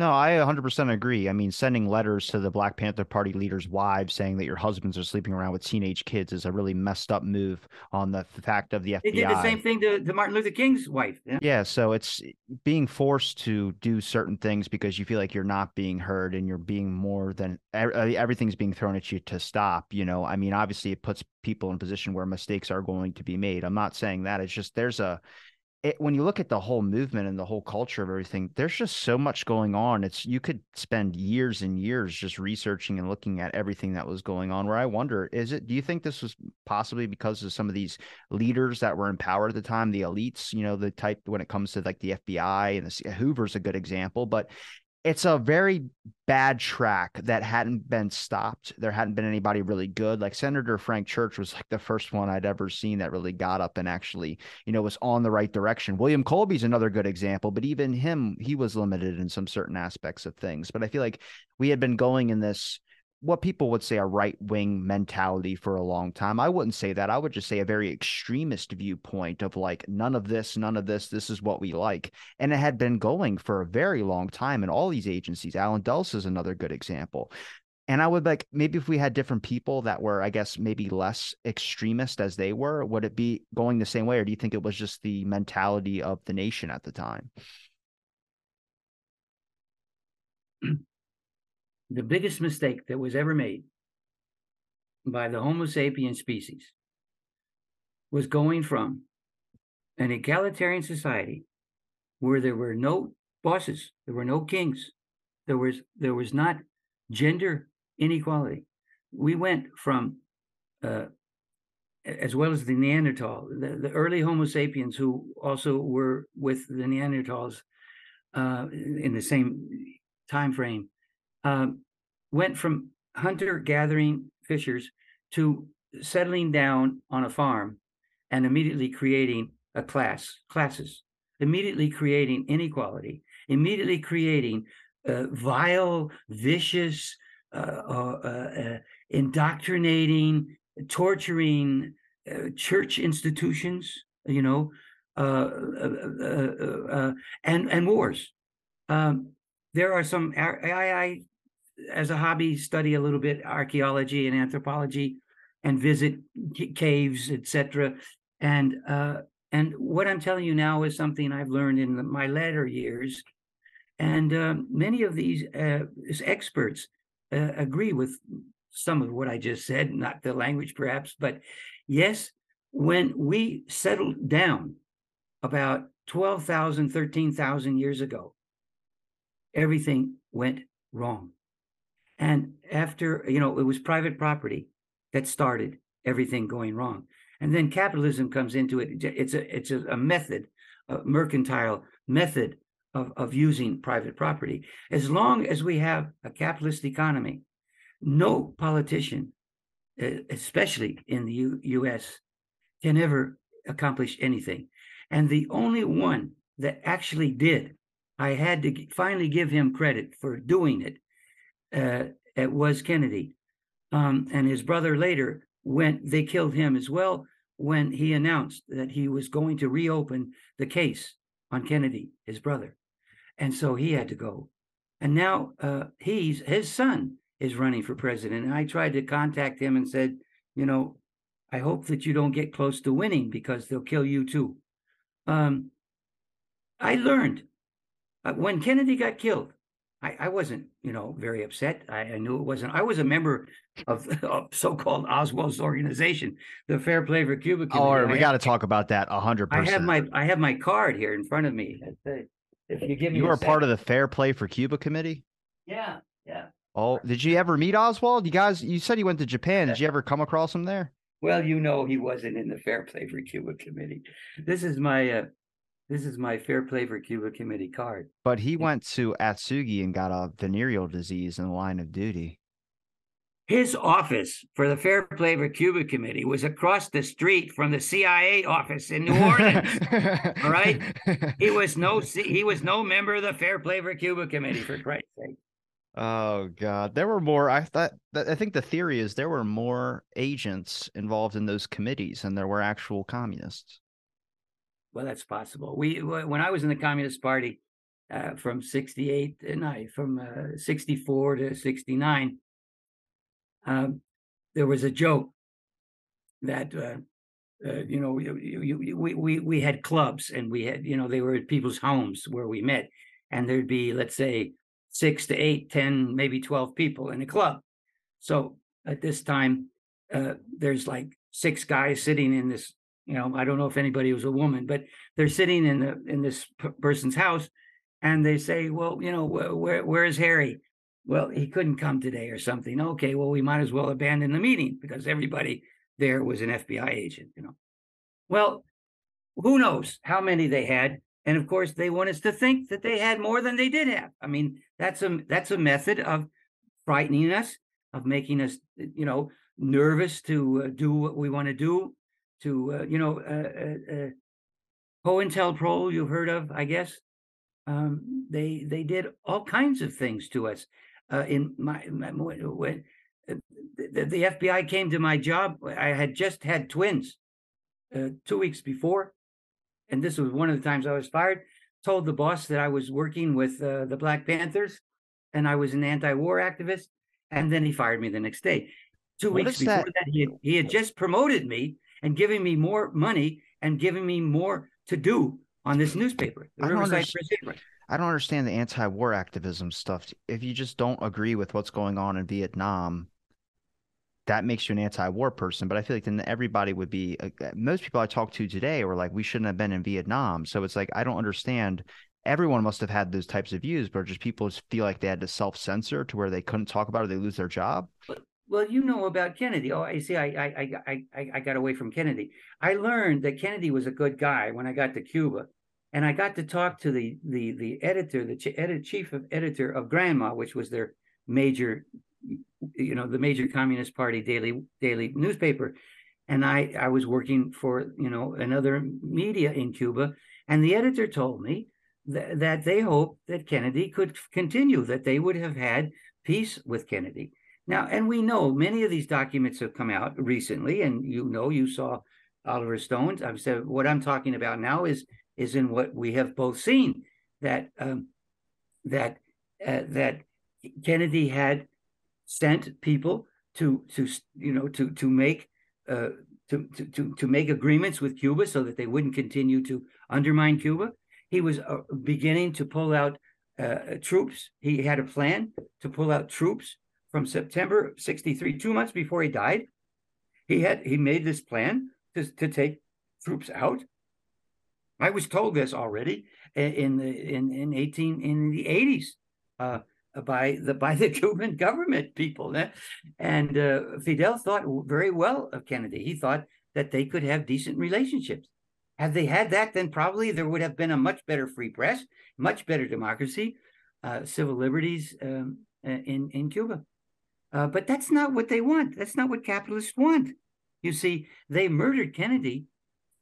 no, I 100% agree. I mean, sending letters to the Black Panther Party leaders' wives saying that your husbands are sleeping around with teenage kids is a really messed up move on the fact of the FBI. They did the same thing to, to Martin Luther King's wife. Yeah? yeah, so it's eh, being forced to do certain things because you feel like you're not being heard and you're being more than eh, everything's being thrown at you to stop. You know, I mean, obviously it puts people in a position where mistakes are going to be made. I'm not saying that. It's just there's a it, when you look at the whole movement and the whole culture of everything, there's just so much going on. It's you could spend years and years just researching and looking at everything that was going on. Where I wonder, is it? Do you think this was possibly because of some of these leaders that were in power at the time, the elites? You know, the type when it comes to like the FBI and the Hoover's a good example, but it's a very bad track that hadn't been stopped. There hadn't been anybody really good. Like Senator Frank Church was like the first one I'd ever seen that really got up and actually, you know, was on the right direction. William Colby's another good example, but even him, he was limited in some certain aspects of things. But I feel like we had been going in this what people would say a right wing mentality for a long time. I wouldn't say that. I would just say a very extremist viewpoint of like, none of this, none of this, this is what we like. And it had been going for a very long time in all these agencies. Allen Dulles is another good example. And I would like maybe if we had different people that were, I guess, maybe less extremist as they were, would it be going the same way? Or do you think it was just the mentality of the nation at the time? the biggest mistake that was ever made by the Homo sapien species was going from an egalitarian society where there were no bosses, there were no kings, there was there was not gender inequality. We went from uh, as well as the Neanderthal, the, the, early Homo sapiens who also were with the Neanderthals uh, in the same time frame, um, went from hunter gathering fishers to settling down on a farm and immediately creating a class classes immediately creating inequality immediately creating uh, vile vicious uh, uh, uh indoctrinating torturing uh, church institutions you know uh, and and wars. Um, there are some I, I as a hobby, study a little bit archaeology and anthropology, and visit caves, etc. And uh, and what I'm telling you now is something I've learned in the, my latter years, and um, many of these uh, experts uh, agree with some of what I just said, not the language perhaps, but yes, when we settled down about 12,000, 13,000 years ago, everything went wrong. And after, you know, it was private property that started everything going wrong. And then capitalism comes into it. It's a it's a, method, a mercantile method of, of using private property. As long as we have a capitalist economy, no politician, especially in the U- US, can ever accomplish anything. And the only one that actually did, I had to finally give him credit for doing it, uh, it was Kennedy. Um, and his brother later went, they killed him as well when he announced that he was going to reopen the case on Kennedy, his brother. And so he had to go. And now uh, he's his son is running for president. And I tried to contact him and said, you know, I hope that you don't get close to winning because they'll kill you too. Um, I learned uh, when Kennedy got killed, I, I wasn't, you know, very upset. I, I knew it wasn't. I was a member of, of so-called Oswald's organization, the Fair Play for Cuba. Committee. Oh, we got to talk about that a hundred percent. I have my I have my card here in front of me. If you give me, you were part of the Fair Play for Cuba committee. Yeah, yeah. Oh, did you ever meet Oswald? You guys, you said you went to Japan. Did you ever come across him there? Well, you know he wasn't in the Fair Play for Cuba committee. This is my uh, this is my Fair Play for Cuba committee card. But he went to Atsugi and got a venereal disease in the line of duty. His office for the Fair Play for Cuba committee was across the street from the CIA office in New Orleans. All right, he was no he was no member of the Fair Play for Cuba committee for Christ's sake. Oh God, there were more. I thought. I think the theory is there were more agents involved in those committees than there were actual communists. Well, that's possible. We when I was in the Communist Party uh, from '68, and I from '64 uh, to '69, um, there was a joke that uh, uh, you know you, you, we we we had clubs and we had you know they were at people's homes where we met, and there'd be let's say six to eight, ten, maybe 12 people in a club. So at this time, uh, there's like six guys sitting in this, you know, I don't know if anybody was a woman, but they're sitting in the in this p- person's house and they say, well, you know, where where's Harry? Well, he couldn't come today or something. Okay, well, we might as well abandon the meeting because everybody there was an FBI agent, you know. Well, who knows how many they had and of course they want us to think that they had more than they did have i mean that's a that's a method of frightening us of making us you know nervous to uh, do what we want to do to uh, you know uh, uh, uh COINTELPRO you've heard of i guess um, they they did all kinds of things to us uh, in my, my when uh, the, the, fbi came to my job i had just had twins uh, two weeks before and this was one of the times I was fired, told the boss that I was working with uh, the Black Panthers and I was an anti-war activist, and then he fired me the next day. Two what weeks before that, that he, had, he had just promoted me and giving me more money and giving me more to do on this newspaper, the I Riverside Press I don't understand the anti-war activism stuff. If you just don't agree with what's going on in Vietnam, that makes you an anti-war person. But I feel like then everybody would be. Uh, most people I talk to today were like, we shouldn't have been in Vietnam. So it's like I don't understand. Everyone must have had those types of views, but just people just feel like they had to self-censor to where they couldn't talk about it, they lose their job. Well, you know about Kennedy. Oh, I see. I I I I I got away from Kennedy. I learned that Kennedy was a good guy when I got to Cuba, and I got to talk to the the the editor, the ch- edit, chief of editor of Granma, which was their major you know the major communist party daily daily newspaper and i i was working for you know another media in cuba and the editor told me th- that they hoped that kennedy could continue that they would have had peace with kennedy now and we know many of these documents have come out recently and you know you saw oliver stone's i've said what i'm talking about now is is in what we have both seen that um, that uh, that kennedy had sent people to to you know to to make uh, to, to to make agreements with Cuba so that they wouldn't continue to undermine Cuba. He was uh, beginning to pull out uh, troops. He had a plan to pull out troops from September 63, two months before he died. He had he made this plan to, to take troops out. I was told this already in the in in 18 in the 80s. Uh, by the by the Cuban government people. And uh, Fidel thought very well of Kennedy. He thought that they could have decent relationships. Had they had that, then probably there would have been a much better free press, much better democracy, uh, civil liberties um, uh, in in Cuba. Uh, but that's not what they want. That's not what capitalists want. You see, they murdered Kennedy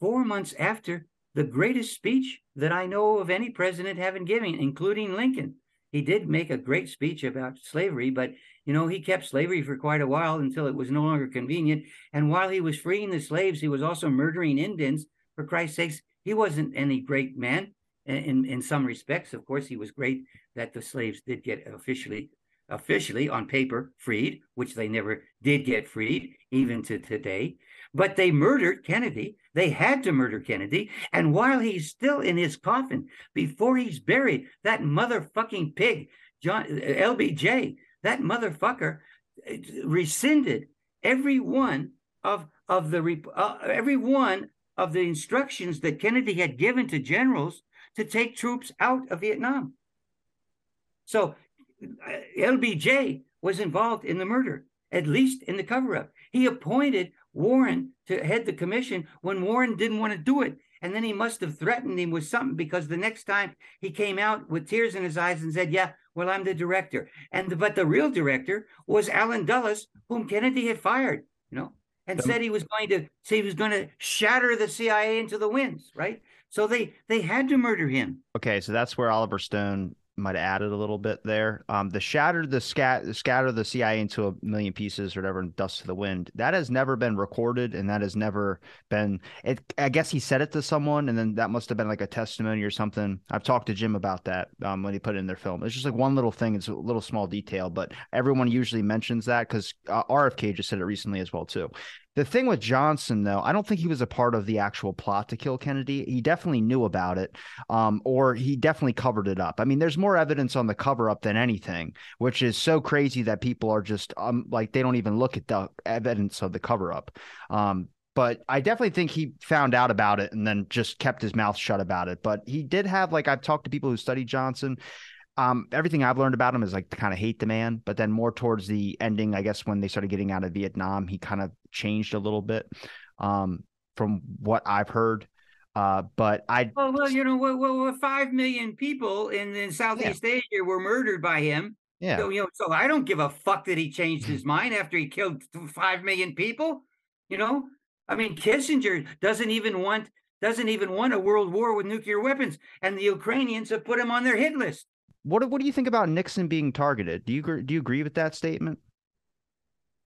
four months after the greatest speech that I know of any president having given, including Lincoln he did make a great speech about slavery, but you know, he kept slavery for quite a while until it was no longer convenient. And while he was freeing the slaves, he was also murdering Indians. For Christ's sakes, he wasn't any great man. In in some respects, of course, he was great that the slaves did get officially officially on paper freed, which they never did get freed, even to today. But they murdered Kennedy. They had to murder Kennedy. And while he's still in his coffin, before he's buried, that motherfucking pig, John LBJ, that motherfucker uh, rescinded every one of of the uh, every one of the instructions that Kennedy had given to generals to take troops out of Vietnam. So Uh, LBJ was involved in the murder, at least in the cover up. He appointed Warren to head the commission when Warren didn't want to do it. And then he must have threatened him with something because the next time he came out with tears in his eyes and said, Yeah, well, I'm the director. And the, but the real director was Allen Dulles, whom Kennedy had fired, you know, and said he was going to say he was going to shatter the CIA into the winds, right? So they they had to murder him. Okay, so that's where Oliver Stone might have added a little bit there. Um, the shatter the scat scatter the CIA into a million pieces or whatever and dust to the wind. That has never been recorded and that has never been it I guess he said it to someone and then that must have been like a testimony or something. I've talked to Jim about that um, when he put it in their film. It's just like one little thing, it's a little small detail, but everyone usually mentions that because uh, RFK just said it recently as well too. The thing with Johnson, though, I don't think he was a part of the actual plot to kill Kennedy. He definitely knew about it, um, or he definitely covered it up. I mean, there's more evidence on the cover up than anything, which is so crazy that people are just um, like they don't even look at the evidence of the cover up. Um, but I definitely think he found out about it and then just kept his mouth shut about it. But he did have like I've talked to people who studied Johnson um, everything I've learned about him is like to kind of hate the man, but then more towards the ending, I guess when they started getting out of Vietnam, he kind of changed a little bit um, from what I've heard. Uh, but I well, well, you know, well, well, five million people in, in Southeast yeah. Asia were murdered by him. Yeah. So, you know, so I don't give a fuck that he changed his mind after he killed five million people. You know, I mean, Kissinger doesn't even want doesn't even want a world war with nuclear weapons, and the Ukrainians have put him on their hit list. What what do you think about Nixon being targeted? Do you do you agree with that statement?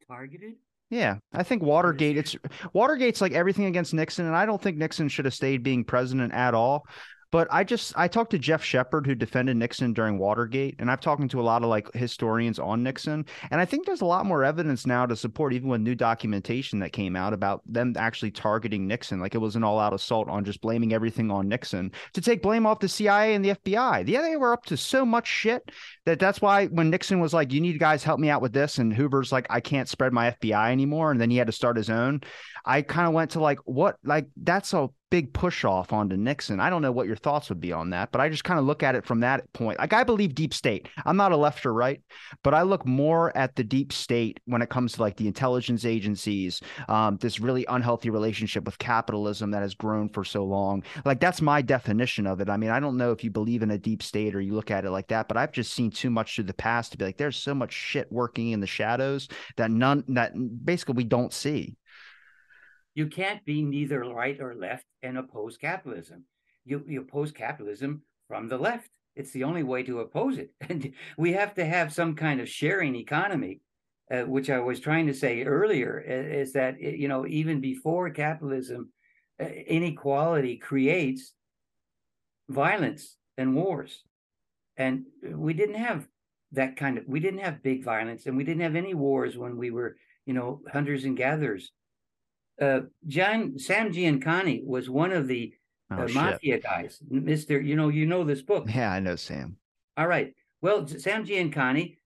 Targeted? Yeah, I think Watergate. It's Watergate's like everything against Nixon, and I don't think Nixon should have stayed being president at all. But I just I talked to Geoff Shepard who defended Nixon during Watergate, and I've talked to a lot of like historians on Nixon, and I think there's a lot more evidence now to support even with new documentation that came out about them actually targeting Nixon, like it was an all-out assault on just blaming everything on Nixon to take blame off the CIA and the FBI. Yeah, they were up to so much shit that that's why when Nixon was like, "You need guys help me out with this," and Hoover's like, "I can't spread my FBI anymore," and then he had to start his own. I kind of went to like, what? Like that's a big push off onto Nixon. I don't know what your thoughts would be on that, but I just kind of look at it from that point. Like I believe deep state. I'm not a left or right, but I look more at the deep state when it comes to like the intelligence agencies, um, this really unhealthy relationship with capitalism that has grown for so long. Like that's my definition of it. I mean, I don't know if you believe in a deep state or you look at it like that, but I've just seen too much through the past to be like, there's so much shit working in the shadows that none that basically we don't see. You can't be neither right or left and oppose capitalism. You, you oppose capitalism from the left. It's the only way to oppose it. And we have to have some kind of sharing economy, uh, which I was trying to say earlier, is that, you know, even before capitalism, uh, inequality creates violence and wars. And we didn't have that kind of, we didn't have big violence and we didn't have any wars when we were, you know, hunters and gatherers uh, John Sam Giancana was one of the oh, uh, mafia guys. Mister, you know, you know this book. Yeah, I know Sam. All right. Well, Sam Giancana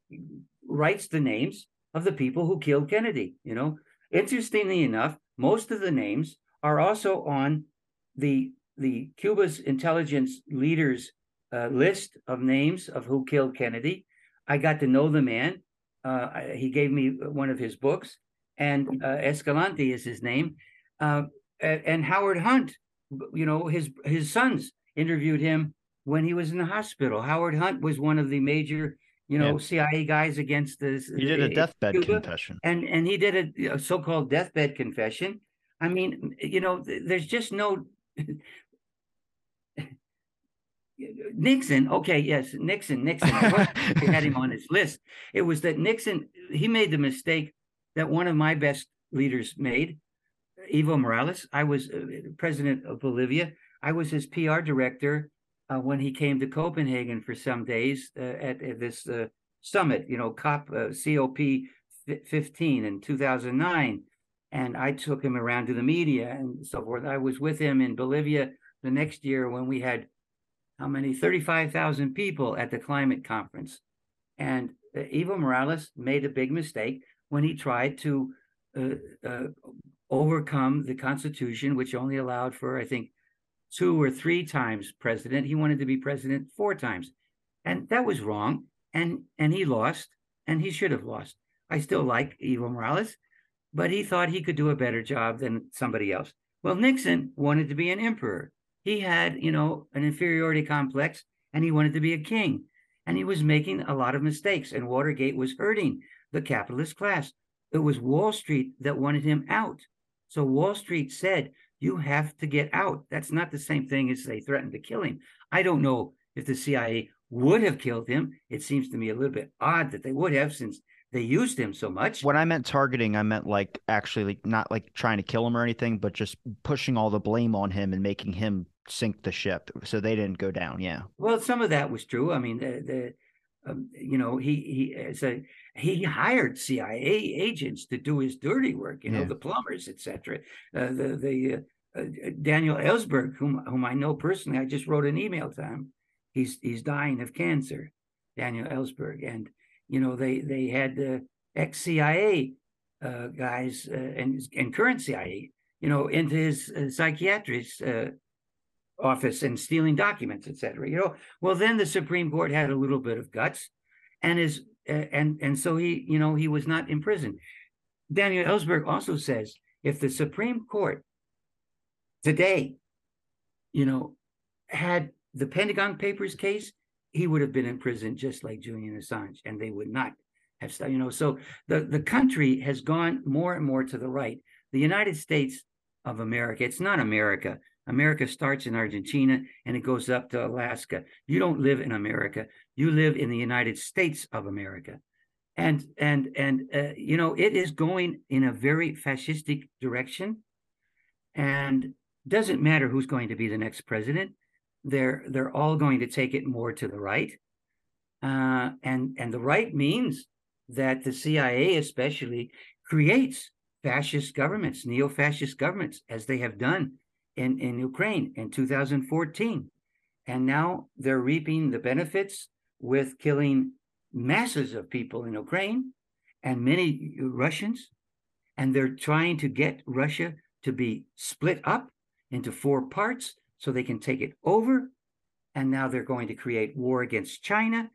writes the names of the people who killed Kennedy. You know, interestingly enough, most of the names are also on the the Cuba's intelligence leaders uh, list of names of who killed Kennedy. I got to know the man. Uh, he gave me one of his books, and uh, Escalante is his name, uh, and Howard Hunt. You know, his his sons interviewed him when he was in the hospital. Howard Hunt was one of the major, you know, yeah. CIA guys against this. He did a deathbed Cuba, confession, and and he did a, a so-called deathbed confession. I mean, you know, there's just no. Nixon, okay, yes, Nixon, Nixon. I had him on his list. It was that Nixon, he made the mistake that one of my best leaders made, Evo Morales. I was uh, president of Bolivia. I was his PR director uh, when he came to Copenhagen for some days uh, at, at, this uh, summit, you know, COP uh, COP 15 in 2009. And I took him around to the media and so forth. I was with him in Bolivia the next year when we had how many 35,000 people at the climate conference. And uh, Evo Morales made a big mistake when he tried to uh, uh, overcome the Constitution, which only allowed for, I think, two or three times president. He wanted to be president four times, and that was wrong. And and he lost, and he should have lost. I still like Evo Morales, but he thought he could do a better job than somebody else. Well, Nixon wanted to be an emperor. He had, you know, an inferiority complex and he wanted to be a king. And he was making a lot of mistakes, and Watergate was hurting the capitalist class. It was Wall Street that wanted him out. So Wall Street said, You have to get out. That's not the same thing as they threatened to kill him. I don't know if the CIA would have killed him. It seems to me a little bit odd that they would have since they used him so much. When I meant targeting, I meant like actually like not like trying to kill him or anything, but just pushing all the blame on him and making him sink the ship so they didn't go down. Yeah. Well, some of that was true. I mean, the, the um, you know, he he so he hired CIA agents to do his dirty work. You know, the plumbers, etc. Uh, the the uh, uh, Daniel Ellsberg, whom whom I know personally, I just wrote an email to him. He's he's dying of cancer, Daniel Ellsberg, and you know they they had the ex CIA uh, guys uh, and and current CIA, you know, into his uh, psychiatrist office and stealing documents, etc. You know, well then the Supreme Court had a little bit of guts, and is uh, and and so he you know he was not in prison. Daniel Ellsberg also says if the Supreme Court today, you know, had the Pentagon Papers case, he would have been in prison just like Julian Assange, and they would not have you know. So the the country has gone more and more to the right. The United States of America, it's not America America starts in Argentina and it goes up to Alaska. You don't live in America. You live in the United States of America. And and and uh, you know it is going in a very fascistic direction, and doesn't matter who's going to be the next president. They're they're all going to take it more to the right, uh, and and the right means that the CIA especially creates fascist governments, neo-fascist governments, as they have done in, in Ukraine in 2014. And now they're reaping the benefits with killing masses of people in Ukraine and many Russians. And they're trying to get Russia to be split up into four parts so they can take it over. And now they're going to create war against China.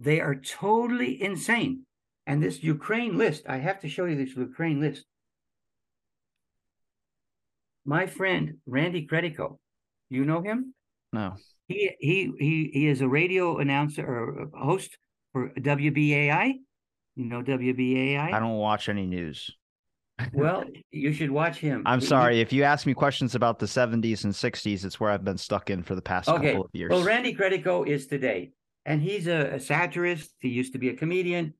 They are totally insane. And this Ukraine list, I have to show you this Ukraine list my friend Randy Credico, you know him? No. He he he he is a radio announcer or host for WBAI. You know WBAI? I don't watch any news. well, you should watch him. I'm sorry. He, if you ask me questions about the 70s and 60s, it's where I've been stuck in for the past okay. couple of years. Well, Randy Credico is today, and he's a, a satirist. He used to be a comedian.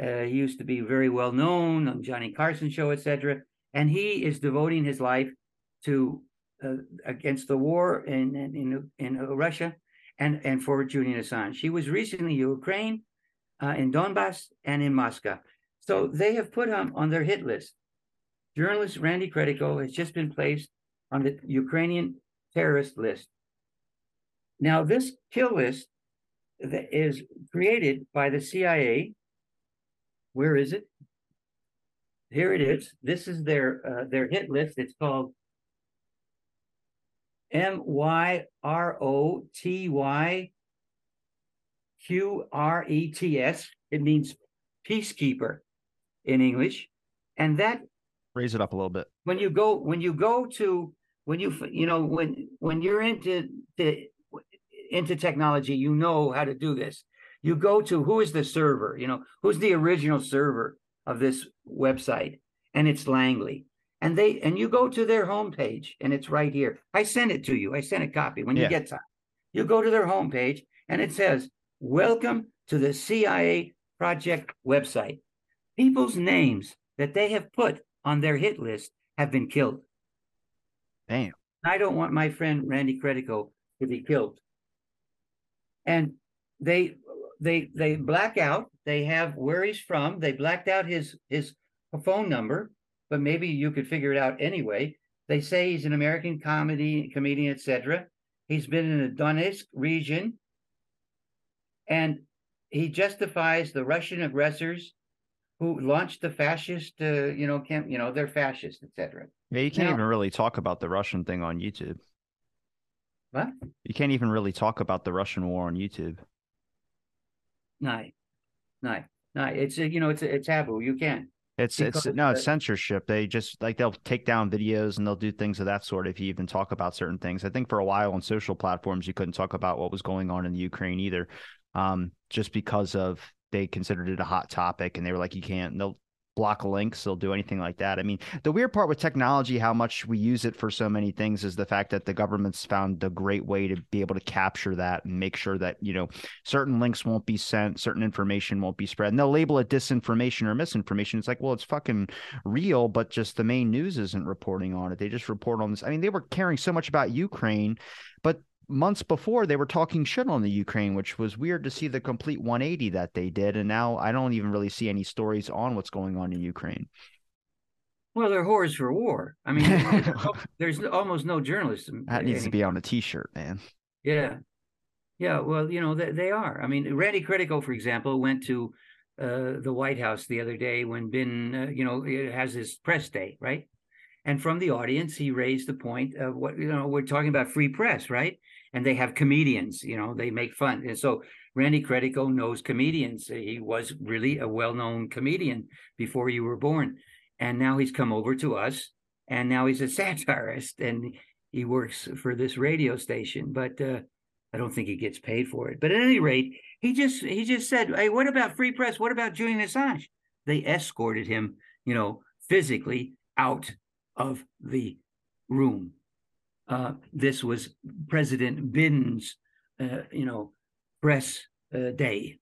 Uh, he used to be very well known on Johnny Carson show, etc. And he is devoting his life to uh, against the war in in in, Russia and and for Julian Assange. She was recently in Ukraine, uh, in Donbass, and in Moscow. So they have put him on their hit list. Journalist Randy Credico has just been placed on the Ukrainian terrorist list. Now, this kill list is created by the CIA. Where is it? Here it is. This is their uh, their hit list. It's called M Y R O T Y Q R E T S. It means peacekeeper in English. And that raise it up a little bit. When you go when you go to when you you know when when you're into the into technology, you know how to do this. You go to who is the server, you know, who's the original server of this website, and it's Langley and they and you go to their homepage and it's right here. I sent it to you. I sent a copy when you yeah. get time. You go to their homepage and it says, "Welcome to the CIA project website." People's names that they have put on their hit list have been killed. Damn. I don't want my friend Randy Credico to be killed. And they they they black out. They have where he's from. They blacked out his his phone number but maybe you could figure it out anyway. They say he's an American comedy comedian, etc. He's been in the Donetsk region, and he justifies the Russian aggressors who launched the fascist, uh, you know, camp, you know, they're fascist, etc. Yeah, you can't now, even really talk about the Russian thing on YouTube. What? You can't even really talk about the Russian war on YouTube. No, no, no. It's a, you know, it's a, it's taboo. You can. It's because, it's no it's censorship. They just like they'll take down videos and they'll do things of that sort if you even talk about certain things. I think for a while on social platforms you couldn't talk about what was going on in the Ukraine either, um, just because of they considered it a hot topic and they were like you can't. they'll block links, they'll do anything like that. I mean, the weird part with technology, how much we use it for so many things, is the fact that the government's found a great way to be able to capture that and make sure that, you know, certain links won't be sent, certain information won't be spread. And they'll label it disinformation or misinformation. It's like, well, it's fucking real, but just the main news isn't reporting on it. They just report on this. I mean, they were caring so much about Ukraine, but months before they were talking shit on the Ukraine, which was weird to see the complete 180 that they did. And now I don't even really see any stories on what's going on in Ukraine. Well, they're whores for war. I mean, there's almost no journalism. That needs to be on a T-shirt, man. Yeah, yeah. Well, you know they, they are. I mean, Randy Credico, for example, went to uh, the White House the other day when Bin, uh, you know, has his press day, right? And from the audience, he raised the point of what you know we're talking about free press, right? And they have comedians, you know, they make fun. And so Randy Credico knows comedians. He was really a well-known comedian before you were born. And now he's come over to us and now he's a satirist and he works for this radio station, but uh, I don't think he gets paid for it. But at any rate, he just he just said, "Hey, what about free press? What about Julian Assange?" They escorted him, you know, physically out of the room uh, this was President Biden's, uh, you know, press uh, day.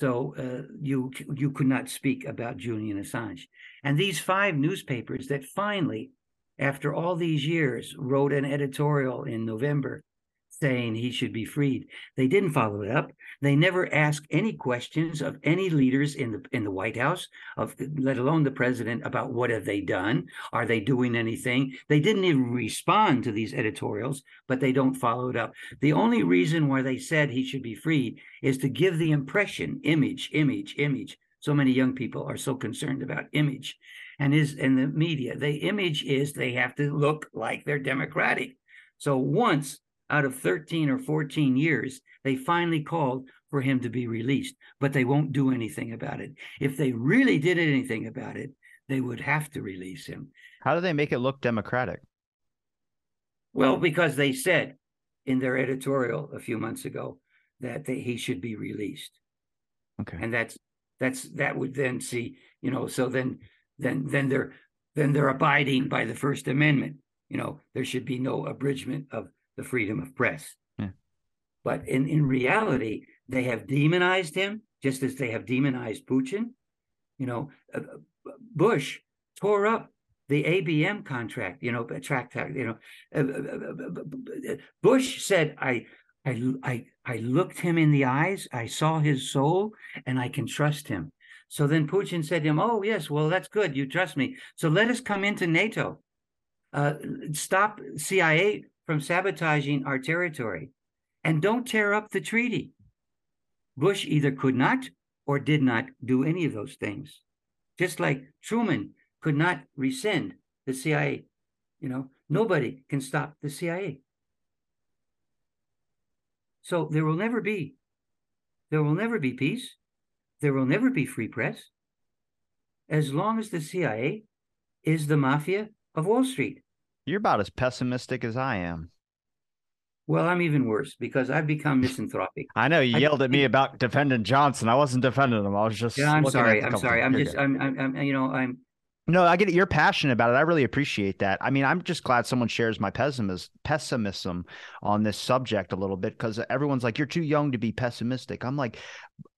So uh, you you could not speak about Julian Assange. And these five newspapers that finally, after all these years, wrote an editorial in November saying he should be freed. They didn't follow it up. They never asked any questions of any leaders in the in the White House, of let alone the president, about what have they done? Are they doing anything? They didn't even respond to these editorials, but they don't follow it up. The only reason why they said he should be freed is to give the impression, image, image, image. So many young people are so concerned about image. And is in the media, the image is they have to look like they're democratic. So once out of 13 or 14 years, they finally called for him to be released, but they won't do anything about it. If they really did anything about it, they would have to release him. How do they make it look democratic? Well, because they said in their editorial a few months ago that they, he should be released. Okay. And that's that's that would then see, you know, so then then then they're then they're abiding by the First Amendment. You know, there should be no abridgment of the freedom of press. Yeah. But in, in reality, they have demonized him just as they have demonized Putin. You know, uh, uh Bush tore up the ABM contract, you know, tract, you know, uh, uh, uh, Bush said, I, I, I, I looked him in the eyes, I saw his soul, and I can trust him. So then Putin said to him, Oh, yes, well, that's good. You trust me. So let us come into NATO. Uh, stop CIA from sabotaging our territory. And don't tear up the treaty. Bush either could not or did not do any of those things. Just like Truman could not rescind the CIA. You know, nobody can stop the CIA. So there will never be, there will never be peace. There will never be free press as long as the CIA is the mafia of Wall Street. You're about as pessimistic as I am. Well, I'm even worse because I've become misanthropic. I know you I, yelled at me about defending Johnson. I wasn't defending him. I was just. Yeah, I'm sorry. I'm sorry. I'm just. I'm, I'm, I'm. You know. I'm. No, I get it. You're passionate about it. I really appreciate that. I mean, I'm just glad someone shares my pessimism pessimism on this subject a little bit because everyone's like, "You're too young to be pessimistic." I'm like,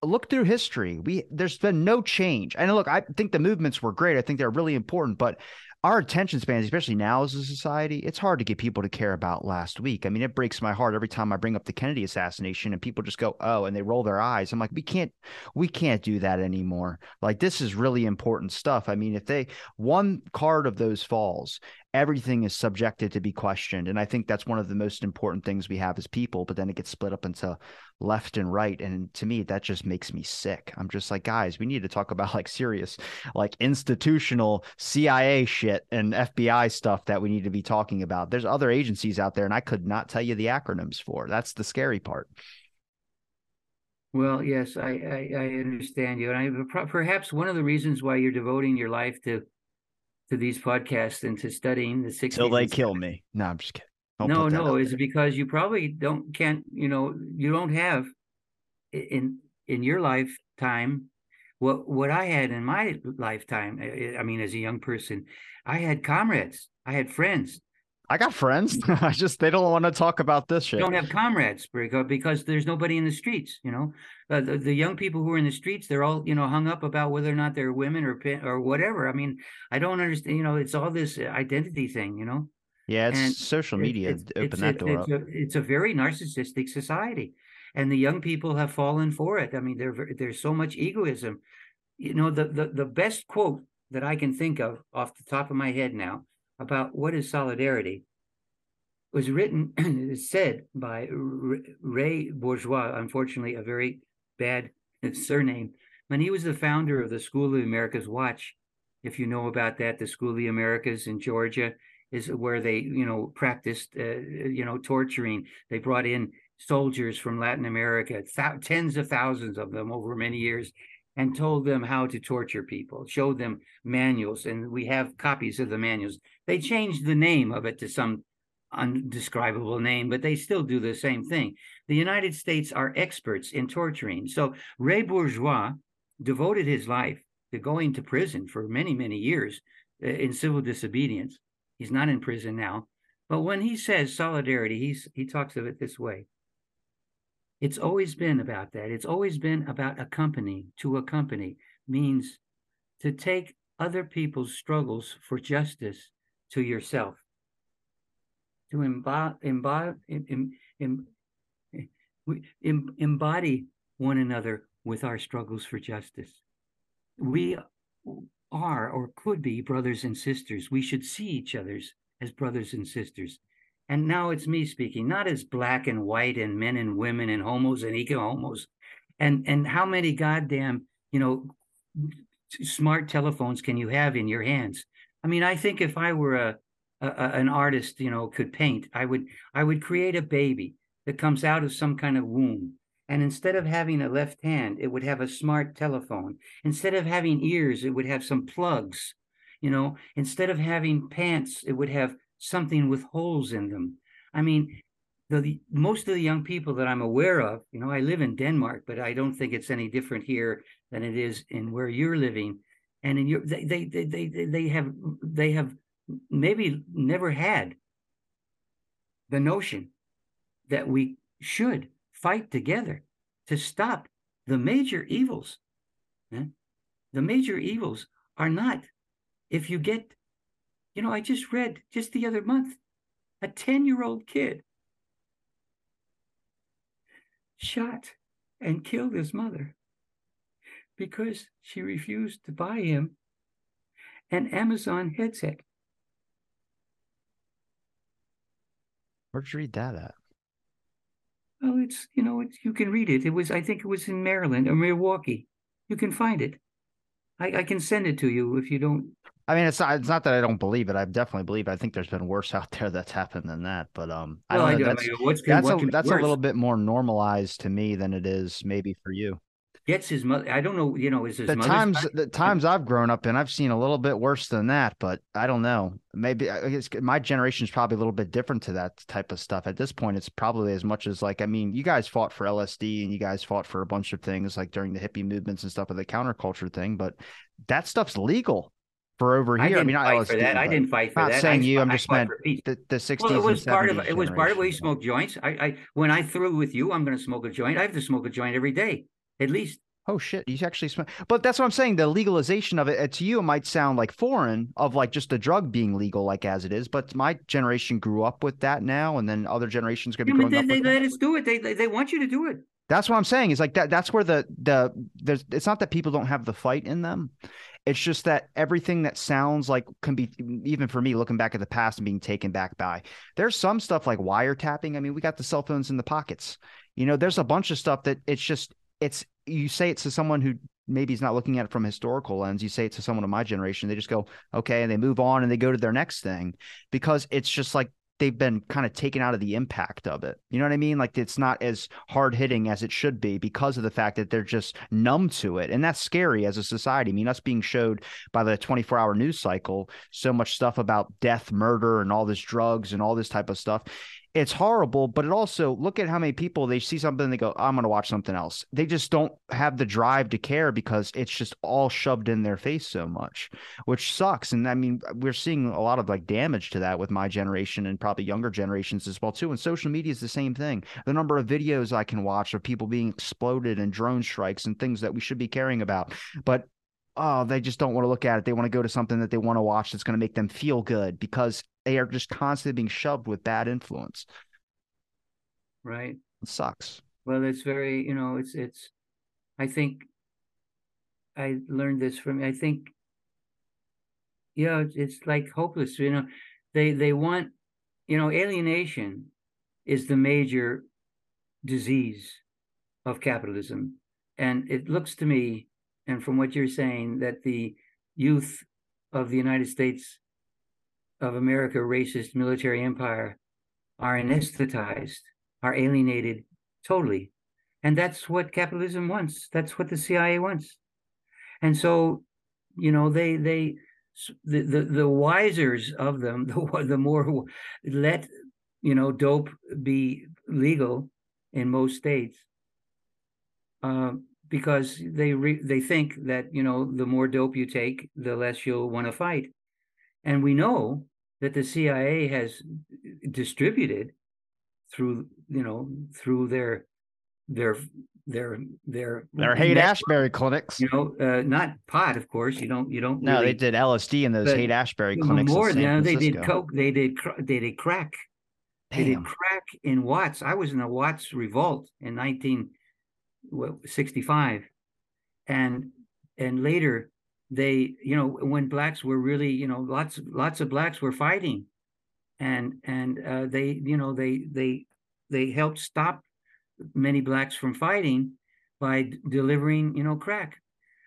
look through history. We there's been no change. And look, I think the movements were great. I think they're really important, but our attention spans, especially now as a society, it's hard to get people to care about last week. I mean, it breaks my heart every time I bring up the Kennedy assassination and people just go, "Oh," and they roll their eyes. I'm like, "We can't, we can't do that anymore. Like, this is really important stuff. I mean, if they one card of those falls everything is subjected to be questioned. And i think that's one of the most important things we have as people but then it gets split up into left and right. And to me that just makes me sick. I'm just like guys we need to talk about like serious like institutional cia shit and fbi stuff that we need to be talking about. There's other agencies out there and i could not tell you the acronyms for. That's the scary part. Well, yes, I, I, I understand you, and I perhaps one of the reasons why you're devoting your life to to these podcasts and to studying the 60s till they kill me. No, I'm just kidding. Don't no, no, is because you probably don't can't you know you don't have in in your lifetime what what I had in my lifetime. I mean, as a young person, I had comrades, I had friends, I got friends. I just they don't want to talk about this shit. Don't have comrades because there's nobody in the streets. You know, uh, the, the, young people who are in the streets, they're all you know hung up about whether or not they're women or or whatever. I mean, I don't understand. You know, it's all this identity thing. You know. Yeah, it's and social media it, open it's, that door it's up. A, it's a very narcissistic society, and the young people have fallen for it. I mean, there there's so much egoism. You know, the the the best quote that I can think of off the top of my head now about what is solidarity was written and said by Ray Bourgeois, unfortunately, a very bad surname. And he was the founder of the School of Americas Watch. If you know about that, the School of the Americas in Georgia is where they, you know, practiced, uh, you know, torturing. They brought in soldiers from Latin America, th- tens of thousands of them over many years, and told them how to torture people, showed them manuals, and we have copies of the manuals. They changed the name of it to some undescribable name, but they still do the same thing. The United States are experts in torturing. So Ray Bourgeois devoted his life to going to prison for many, many years uh, in civil disobedience. He's not in prison now. But when he says solidarity, he's, he talks of it this way it's always been about that. It's always been about accompany to accompany means to take other people's struggles for justice to yourself, to embody, embody, embody one another with our struggles for justice. We are or could be brothers and sisters. We should see each other's as brothers and sisters and now it's me speaking, not as black and white and men and women and homos and eco homos, and and how many goddamn you know smart telephones can you have in your hands? I mean, I think if I were a, a an artist, you know, could paint, I would I would create a baby that comes out of some kind of womb. And instead of having a left hand, it would have a smart telephone. Instead of having ears, it would have some plugs. You know, instead of having pants, it would have something with holes in them. I mean, the, the, most of the young people that I'm aware of, you know, I live in Denmark, but I don't think it's any different here than it is in where you're living. And in your, they, they, they, they, they have, they have maybe never had the notion that we should fight together to stop the major evils. Eh? The major evils are not if you get you know, I just read just the other month a 10 year old kid shot and killed his mother because she refused to buy him an Amazon headset. Where'd you read that at? Well, it's, you know, it's, you can read it. It was, I think it was in Maryland or Milwaukee. You can find it. I, I can send it to you if you don't I mean, it's not. It's not that I don't believe it. I definitely believe. It. I think there's been worse out there that's happened than that. But um, well, I don't know. That's, I mean, that's, a, that's a little bit more normalized to me than it is maybe for you. Gets his mother. I don't know. You know, is his the times the times I've grown up in, I've seen a little bit worse than that. But I don't know. Maybe I guess my generation is probably a little bit different to that type of stuff. At this point, it's probably as much as like I mean, you guys fought for LSD and you guys fought for a bunch of things like during the hippie movements and stuff with the counterculture thing. But that stuff's legal for over here. I, I mean, I for that. I didn't fight for that. not that. saying I, you. I'm just meant the, the 60s. Well, it was part of it was part of where you smoke joints. I, I when I threw with you, I'm going to smoke a joint. I have to smoke a joint every day, at least. Oh shit! You actually smoke, but that's what I'm saying. The legalization of it uh, to you it might sound like foreign, of like just a drug being legal, like as it is. But my generation grew up with that now, and then other generations going to be. Yeah, growing they, up they let us do it. They they want you to do it. That's what I'm saying. Is like that. That's where the the there's. It's not that people don't have the fight in them. It's just that everything that sounds like can be even for me looking back at the past and being taken back by. There's some stuff like wiretapping. I mean, we got the cell phones in the pockets. You know, there's a bunch of stuff that it's just it's you say it to someone who maybe is not looking at it from a historical lens. You say it to someone of my generation, they just go, okay, and they move on and they go to their next thing because it's just like they've been kind of taken out of the impact of it. You know what I mean? Like it's not as hard hitting as it should be because of the fact that they're just numb to it. And that's scary as a society. I mean, us being showed by the 24 hour news cycle so much stuff about death, murder, and all this drugs and all this type of stuff it's horrible, but it also look at how many people they see something they go, I'm going to watch something else. They just don't have the drive to care because it's just all shoved in their face so much, which sucks. And I mean, we're seeing a lot of like damage to that with my generation and probably younger generations as well too. And social media is the same thing. The number of videos I can watch of people being exploded and drone strikes and things that we should be caring about, but oh, they just don't want to look at it. They want to go to something that they want to watch that's going to make them feel good because they are just constantly being shoved with bad influence. Right. It sucks. Well, it's very, you know, it's it's I think I learned this from I think yeah, it's, it's like hopeless, you know. They they want, you know, alienation is the major disease of capitalism. And it looks to me, and from what you're saying, that the youth of the United States of America racist military empire are anesthetized, are alienated totally. And that's what capitalism wants. That's what the CIA wants. And so, you know, they they the the, the wisers of them, the the more let you know dope be legal in most states, uh, because they re, they think that you know the more dope you take, the less you'll want to fight. And we know that the CIA has distributed through, you know, through their their their their their Haight Ashbury clinics. You know, uh, not pot, of course. You don't you don't. No, really, they did LSD in those Haight Ashbury clinics. More than they did coke. They did they did crack. Damn. They did crack in Watts. I was in the Watts revolt in 1965, and and later they you know when blacks were really you know lots lots of blacks were fighting. And and uh, they you know they they they helped stop many blacks from fighting by d- delivering you know crack.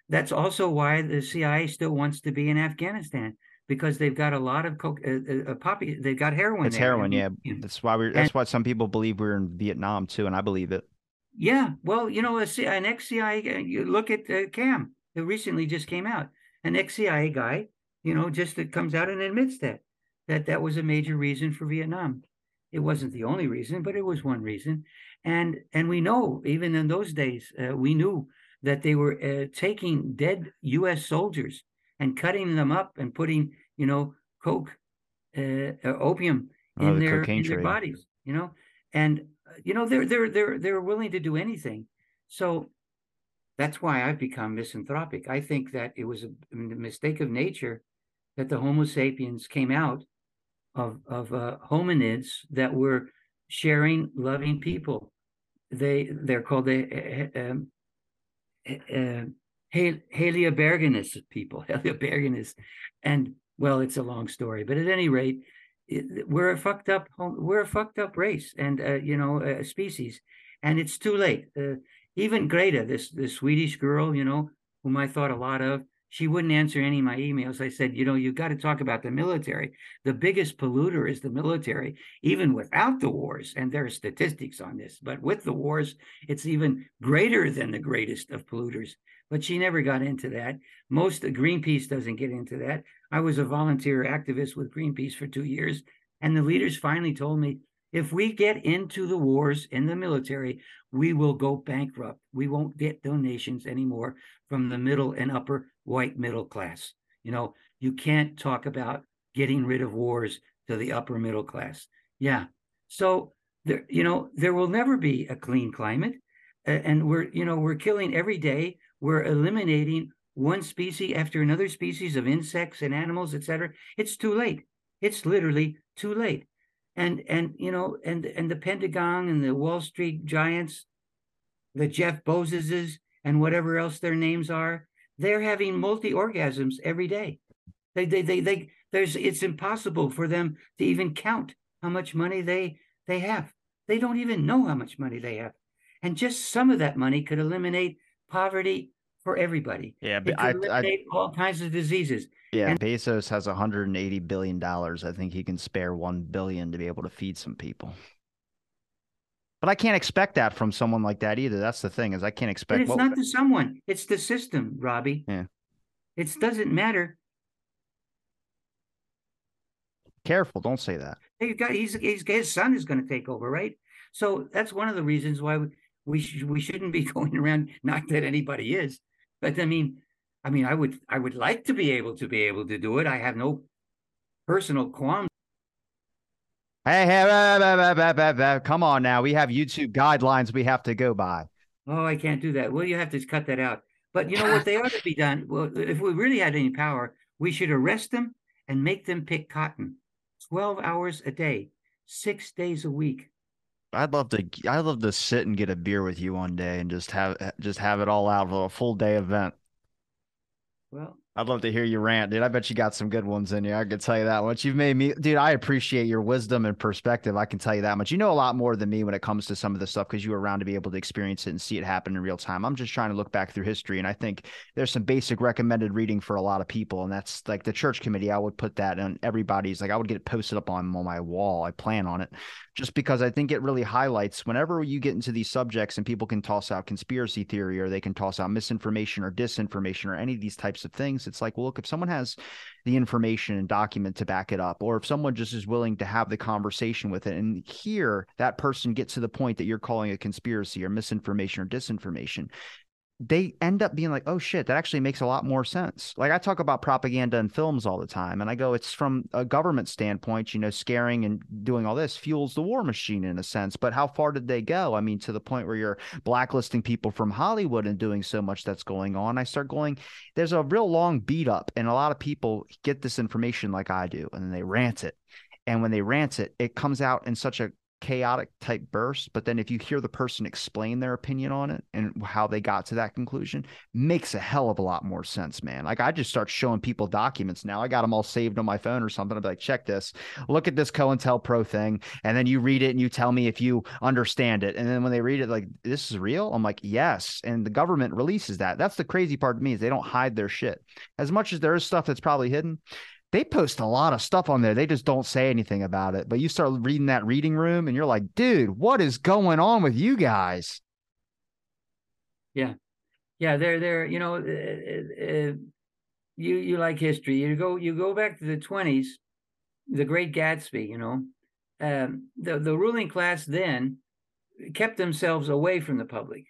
That's also why the cia still wants to be in afghanistan because they've got a lot of coke uh, uh, uh poppy they've got heroin it's heroin yeah. That's why we're that's and, why some people believe we're in vietnam too and i believe it yeah well you know a, an ex-cia uh, you look at uh, cam it recently just came out. An ex-CIA guy, you know, just that comes out and admits that that that was a major reason for Vietnam. It wasn't the only reason, but it was one reason. And and we know even in those days, uh, we knew that they were uh, taking dead U.S. soldiers and cutting them up and putting, you know, coke, uh, opium oh, in the their in their bodies. You know, and uh, you know they're they're they're they're willing to do anything. So that's why I've become misanthropic. I think that it was a, mistake of nature that the Homo sapiens came out of of uh, hominids that were sharing, loving people. They they're called the uh, um, uh, Helioberginus people, Helioberginus, and well, it's a long story, but at any rate, we're a fucked up we're a fucked up race and uh, you know a species, and it's too late. Uh, even Greta, this this Swedish girl, you know, whom I thought a lot of, she wouldn't answer any of my emails. I said, you know, you've got to talk about the military. The biggest polluter is the military, even without the wars. And there are statistics on this, but with the wars, it's even greater than the greatest of polluters. But she never got into that. Most Greenpeace doesn't get into that. I was a volunteer activist with Greenpeace for two years, and the leaders finally told me if we get into the wars in the military, we will go bankrupt. We won't get donations anymore from the middle and upper white middle class. You know, you can't talk about getting rid of wars to the upper middle class. Yeah. So there, you know, there will never be a clean climate. And we're, you know, we're killing every day. We're eliminating one species after another species of insects and animals, et cetera. It's too late. It's literally too late and and you know and and the Pentagon and the Wall Street giants, the Jeff Bezoses and whatever else their names are, they're having multi orgasms every day. They they they they there's it's impossible for them to even count how much money they they have. They don't even know how much money they have, and just some of that money could eliminate poverty for everybody. Yeah, It I, I eliminate all kinds of diseases. yeah, and- Bezos has 180 billion dollars. I think he can spare 1 billion to be able to feed some people. But I can't expect that from someone like that either. That's the thing is I can't But expect it's what- not the someone, it's the system, Robbie. Yeah. It doesn't matter. careful, don't say that. He's got he's, he's his son is going to take over, right? So that's one of the reasons why we we, sh- we shouldn't be going around. Not that anybody is, but I mean, I mean, I would I would like to be able to be able to do it. I have no personal qualms. Hey, hey, bah, bah, bah, come on now. We have YouTube guidelines we have to go by. Oh, I can't do that. Well, you have to cut that out. But you know what? They ought to be done. Well, if we really had any power, we should arrest them and make them pick cotton, twelve hours a day, six days a week. I'd love to I'd love to sit and get a beer with you one day and just have just have it all out for a full day event. Well, I'd love to hear you rant, dude. I bet you got some good ones in you. I can tell you that much. You've made me, dude. I appreciate your wisdom and perspective. I can tell you that much. You know a lot more than me when it comes to some of this stuff because you were around to be able to experience it and see it happen in real time. I'm just trying to look back through history, and I think there's some basic recommended reading for a lot of people, and that's like the church committee. I would put that on everybody's. Like I would get it posted up on, on my wall. I plan on it, just because I think it really highlights whenever you get into these subjects and people can toss out conspiracy theory or they can toss out misinformation or disinformation or any of these types of things. It's like, well, look, if someone has the information and document to back it up, or if someone just is willing to have the conversation with it and hear that person get to the point that you're calling a conspiracy or misinformation or disinformation, they end up being like, oh shit, that actually makes a lot more sense. Like I talk about propaganda in films all the time, and I go, it's from a government standpoint, you know, scaring and doing all this fuels the war machine in a sense. But how far did they go? I mean, to the point where you're blacklisting people from Hollywood and doing so much that's going on. I start going, there's a real long beat up, and a lot of people get this information like I do, and then they rant it. And when they rant it, it comes out in such a chaotic type burst but then if you hear the person explain their opinion on it and how they got to that conclusion makes a hell of a lot more sense man. Like i just start showing people documents now. I got them all saved on my phone or something. I'd be like check this. Look at this cointelpro thing. And then you read it and you tell me if you understand it. And then when they read it like this is real? I'm like yes. And the government releases that. That's the crazy part to me is they don't hide their shit. As much as there is stuff that's probably hidden they post a lot of stuff on there. They just don't say anything about it. But you start reading that reading room and you're like, dude, what is going on with you guys? yeah, Yeah. they're they're you know, uh, uh, you you like history. You go you go back to the twenties, the Great Gatsby. You know, um, the the ruling class then kept themselves away from the public.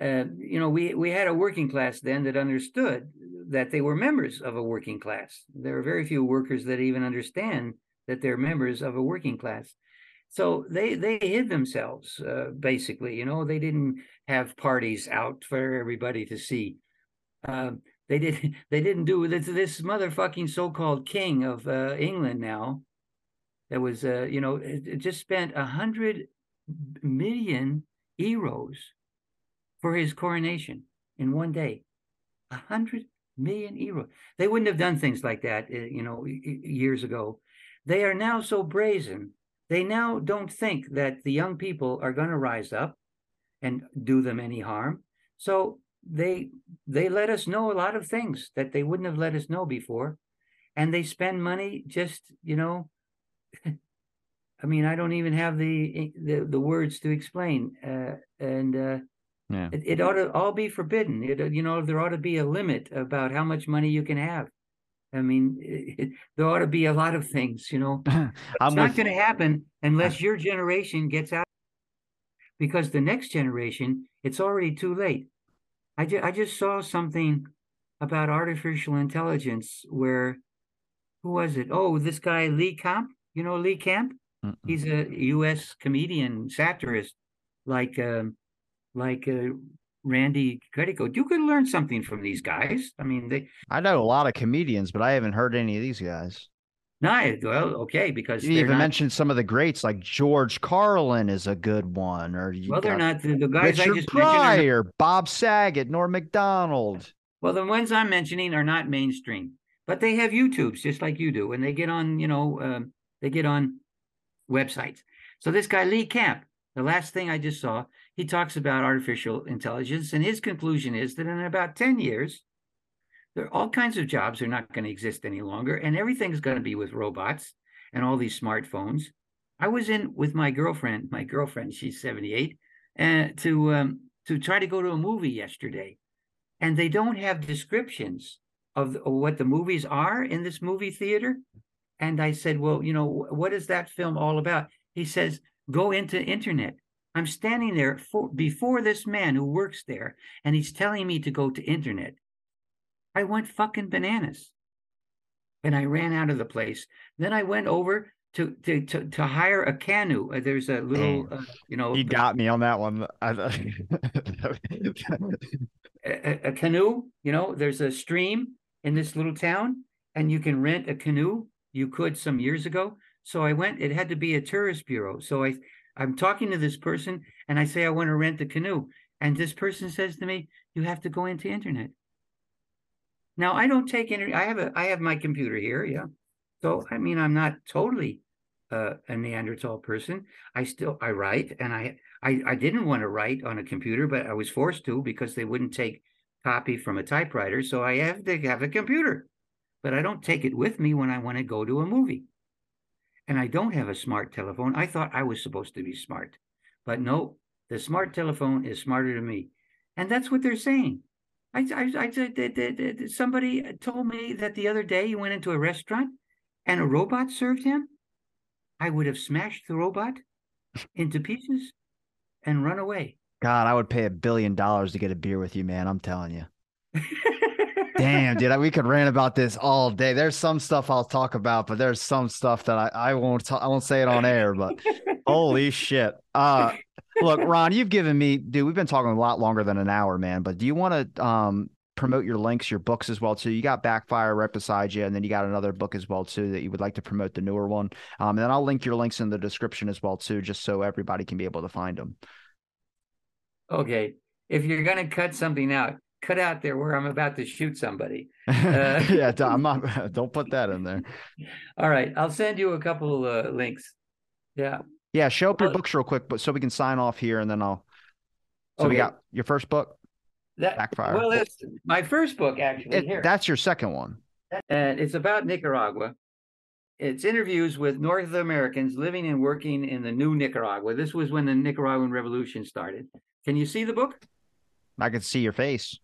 Uh, you know, we we had a working class then that understood that they were members of a working class. There are very few workers that even understand that they're members of a working class. So they they hid themselves uh, basically. You know, they didn't have parties out for everybody to see. Um, they did they didn't do this this motherfucking so-called king of uh, England now. That was uh, you know it, it just spent a hundred million euros for his coronation in one day. A hundred million euros. They wouldn't have done things like that, uh, you know, years ago. They are now so brazen. They now don't think that the young people are going to rise up and do them any harm. So they they let us know a lot of things that they wouldn't have let us know before, and they spend money just you know. I mean, I don't even have the the, the words to explain, uh, and uh, Yeah. it, it ought to all be forbidden. It, you know, there ought to be a limit about how much money you can have. I mean, it, it- there ought to be a lot of things. You know, it's not with going to happen unless your generation gets out. Because the next generation, it's already too late. I, ju- I just saw something about artificial intelligence where, who was it? Oh, this guy Lee Camp. You know Lee Camp? Mm-mm. He's a U.S. comedian, satirist, like um, like uh, Randy Credico. You could learn something from these guys. I mean, they I know a lot of comedians, but I haven't heard any of these guys. not well, okay, because You even not, mentioned some of the greats, like George Carlin is a good one, or you well, they're not the, the guys I Richard just mentioned. Are not, Bob Saget, Norm Macdonald. well, the ones I'm mentioning are not mainstream, but they have YouTubes just like you do, and they get on, you know, um, they get on websites. So this guy Lee Camp, the last thing I just saw, he talks about artificial intelligence, and his conclusion is that in about 10 years, there all kinds of jobs are not going to exist any longer, and everything's going to be with robots and all these smartphones. I was in with my girlfriend, my girlfriend, she's 78, and uh, to um, to try to go to a movie yesterday, and they don't have descriptions of, of what the movies are in this movie theater. And I said, well, you know, what is that film all about? He says, go into internet. I'm standing there for, before this man who works there, and he's telling me to go to internet. I went fucking bananas. And I ran out of the place. Then I went over to to to, to hire a canoe. Uh, there's a little, uh, you know. He got me on that one. a, a canoe. You know, there's a stream in this little town, and you can rent a canoe. You could some years ago. So I went. It had to be a tourist bureau. So I I'm talking to this person, and I say I want to rent a canoe, and this person says to me, "You have to go into internet." Now I don't take internet. I have a I have my computer here. Yeah. So I mean, I'm not totally uh, a Neanderthal person. I still I write, and I, I I didn't want to write on a computer, but I was forced to because they wouldn't take copy from a typewriter. So I have to have a computer, but I don't take it with me when I want to go to a movie. And I don't have a smart telephone. I thought I was supposed to be smart, but no, the smart telephone is smarter than me, and that's what they're saying. I, I, I, somebody told me that the other day he went into a restaurant and a robot served him, I would have smashed the robot into pieces and run away. God, I would pay a billion dollars to get a beer with you, man. I'm telling you. Damn, dude, we could rant about this all day. There's some stuff I'll talk about, but there's some stuff that I, I won't I won't say it on air. But holy shit! Uh, look, Ron, you've given me, dude. We've been talking a lot longer than an hour, man. But do you want to um promote your links, your books as well too. You got Backfire right beside you, and then you got another book as well too that you would like to promote the newer one. Um, and then I'll link your links in the description as well too, just so everybody can be able to find them. Okay, if you're gonna cut something out, cut out there where I'm about to shoot somebody. Uh, yeah, I'm not. Don't put that in there. All right, I'll send you a couple uh, links. Yeah. Yeah, show up your books real quick, but so we can sign off here, and then I'll. So okay. we got your first book. That, Backfire. Well, it's my first book actually. It, here. That's your second one. And it's about Nicaragua. It's interviews with North Americans living and working in the new Nicaragua. This was when the Nicaraguan Revolution started. Can you see the book? I can see your face.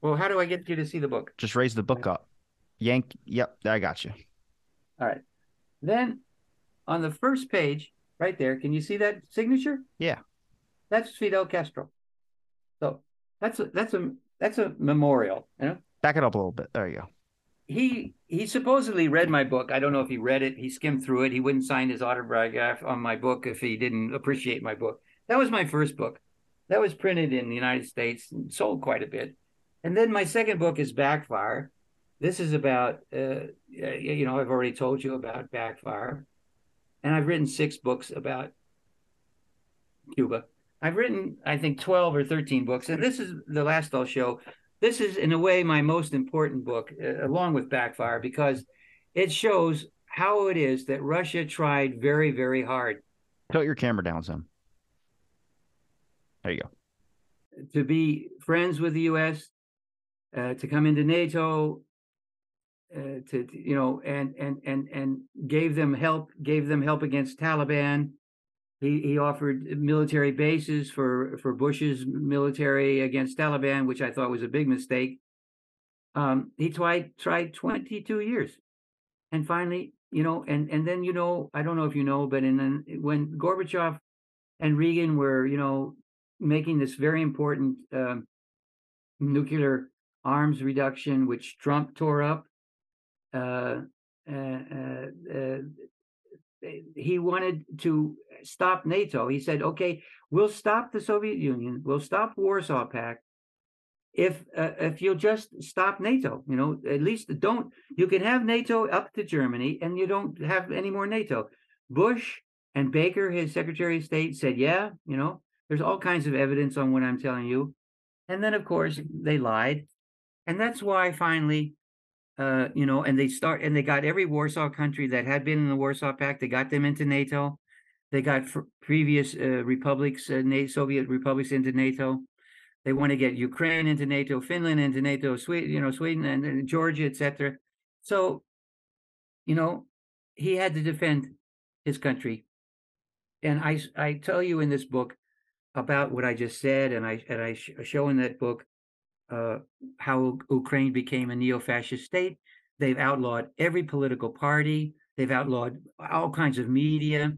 Well, how do I get you to see the book? Just raise the book up. Yank. Yep, I got you. All right. Then on the first page, right there, can you see that signature? Yeah. That's Fidel Castro. So that's a that's a that's a memorial. You know. Back it up a little bit. There you go. He he supposedly read my book. I don't know if he read it. He skimmed through it. He wouldn't sign his autograph on my book if he didn't appreciate my book. That was my first book. That was printed in the United States and sold quite a bit. And then my second book is Backfire. This is about, uh, you know, I've already told you about Backfire. And I've written six books about Cuba. I've written, I think, 12 or 13 books, and this is the last I'll show. This is, in a way, my most important book, uh, along with Backfire, because it shows how it is that Russia tried very, very hard. Tilt your camera down some. There you go. To be friends with the U.S., uh, to come into NATO, uh, to, you know, and and and and gave them help, gave them help against Taliban, he, he offered military bases for, for Bush's military against Taliban, which I thought was a big mistake. Um, he tried tried 22 years, and finally, you know, and and then you know, I don't know if you know, but in when Gorbachev and Reagan were, you know, making this very important uh, nuclear arms reduction, which Trump tore up. Uh, uh, uh, uh he wanted to stop NATO. He said, "Okay, we'll stop the Soviet Union, we'll stop Warsaw Pact, if if you'll just stop NATO. You know, at least don't. You can have NATO up to Germany, and you don't have any more NATO." Bush and Baker, his Secretary of State, said, "Yeah, you know, there's all kinds of evidence on what I'm telling you," and then of course they lied, and that's why finally uh, you know, and they start and they got every Warsaw country that had been in the Warsaw Pact, they got them into NATO. They got previous uh, republics, uh, Soviet republics into NATO. They want to get Ukraine into NATO, Finland into NATO, Sweden, you know, Sweden and, and Georgia, etc. So, you know, he had to defend his country. And I, I tell you in this book about what I just said, and I and I show in that book uh, how Ukraine became a neo-fascist state. They've outlawed every political party. They've outlawed all kinds of media.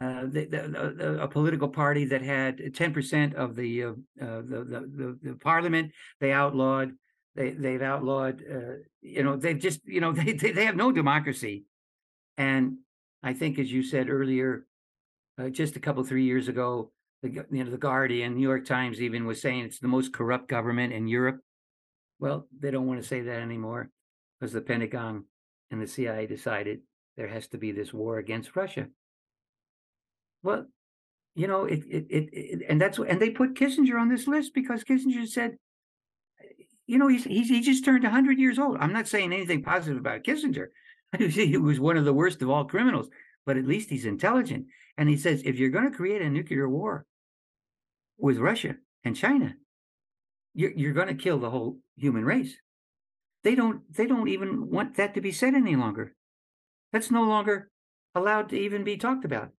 Uh, the, the, the, a political party that had 10% of the, uh, uh, the, the, parliament, they outlawed. They they've outlawed. Uh, you know, they've just you know they, they, they have no democracy. And I think, as you said earlier, uh, just a couple three years ago, the you know the Guardian, New York Times even was saying it's the most corrupt government in Europe. Well, they don't want to say that anymore because the Pentagon and the CIA decided there has to be this war against Russia. Well, you know, it, it, it, it and that's and they put Kissinger on this list because Kissinger said, you know, he's, he's he just turned 100 years old. I'm not saying anything positive about Kissinger. he was one of the worst of all criminals, but at least he's intelligent. And he says, if you're going to create a nuclear war with Russia and China, you're, you're going to kill the whole human race. They don't they don't even want that to be said any longer. That's no longer allowed to even be talked about.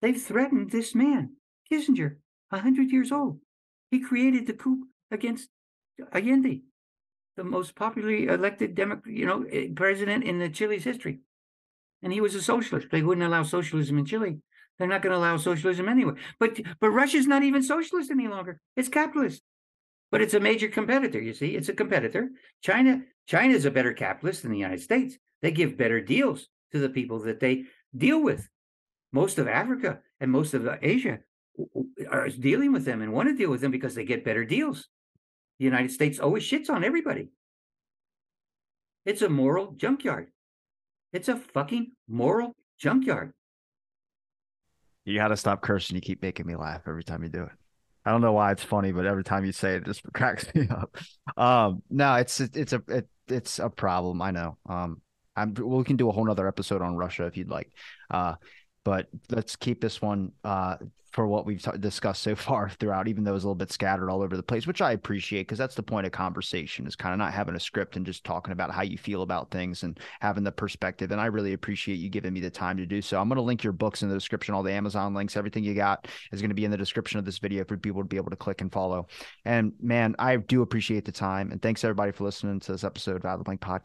They've threatened this man, Kissinger, 100 years old. He created the coup against Allende, the most popularly elected Democrat, you know, eh, president in the Chile's history. And he was a socialist. They wouldn't allow socialism in Chile. They're not going to allow socialism anyway. But but Russia's not even socialist any longer. It's capitalist. But it's a major competitor, you see. It's a competitor. China China is a better capitalist than the United States. They give better deals to the people that they deal with. Most of Africa and most of uh, Asia are dealing with them and want to deal with them because they get better deals. The United States always shits on everybody. It's a moral junkyard. It's a fucking moral junkyard. You got to stop cursing. You keep making me laugh every time you do it. I don't know why it's funny, but every time you say it, it just cracks me up. Um, no, it's it's a it, it's a problem. I know. Um, I'm we can do a whole nother episode on Russia if you'd like. Uh, but let's keep this one uh for what we've t- discussed so far throughout, even though it's a little bit scattered all over the place, which I appreciate because that's the point of conversation is kind of not having a script and just talking about how you feel about things and having the perspective. And I really appreciate you giving me the time to do so. I'm going to link your books in the description, all the Amazon links, everything you got is going to be in the description of this video for people to be able to click and follow. And man, I do appreciate the time. And thanks everybody for listening to this episode of Out of the Blank Podcast.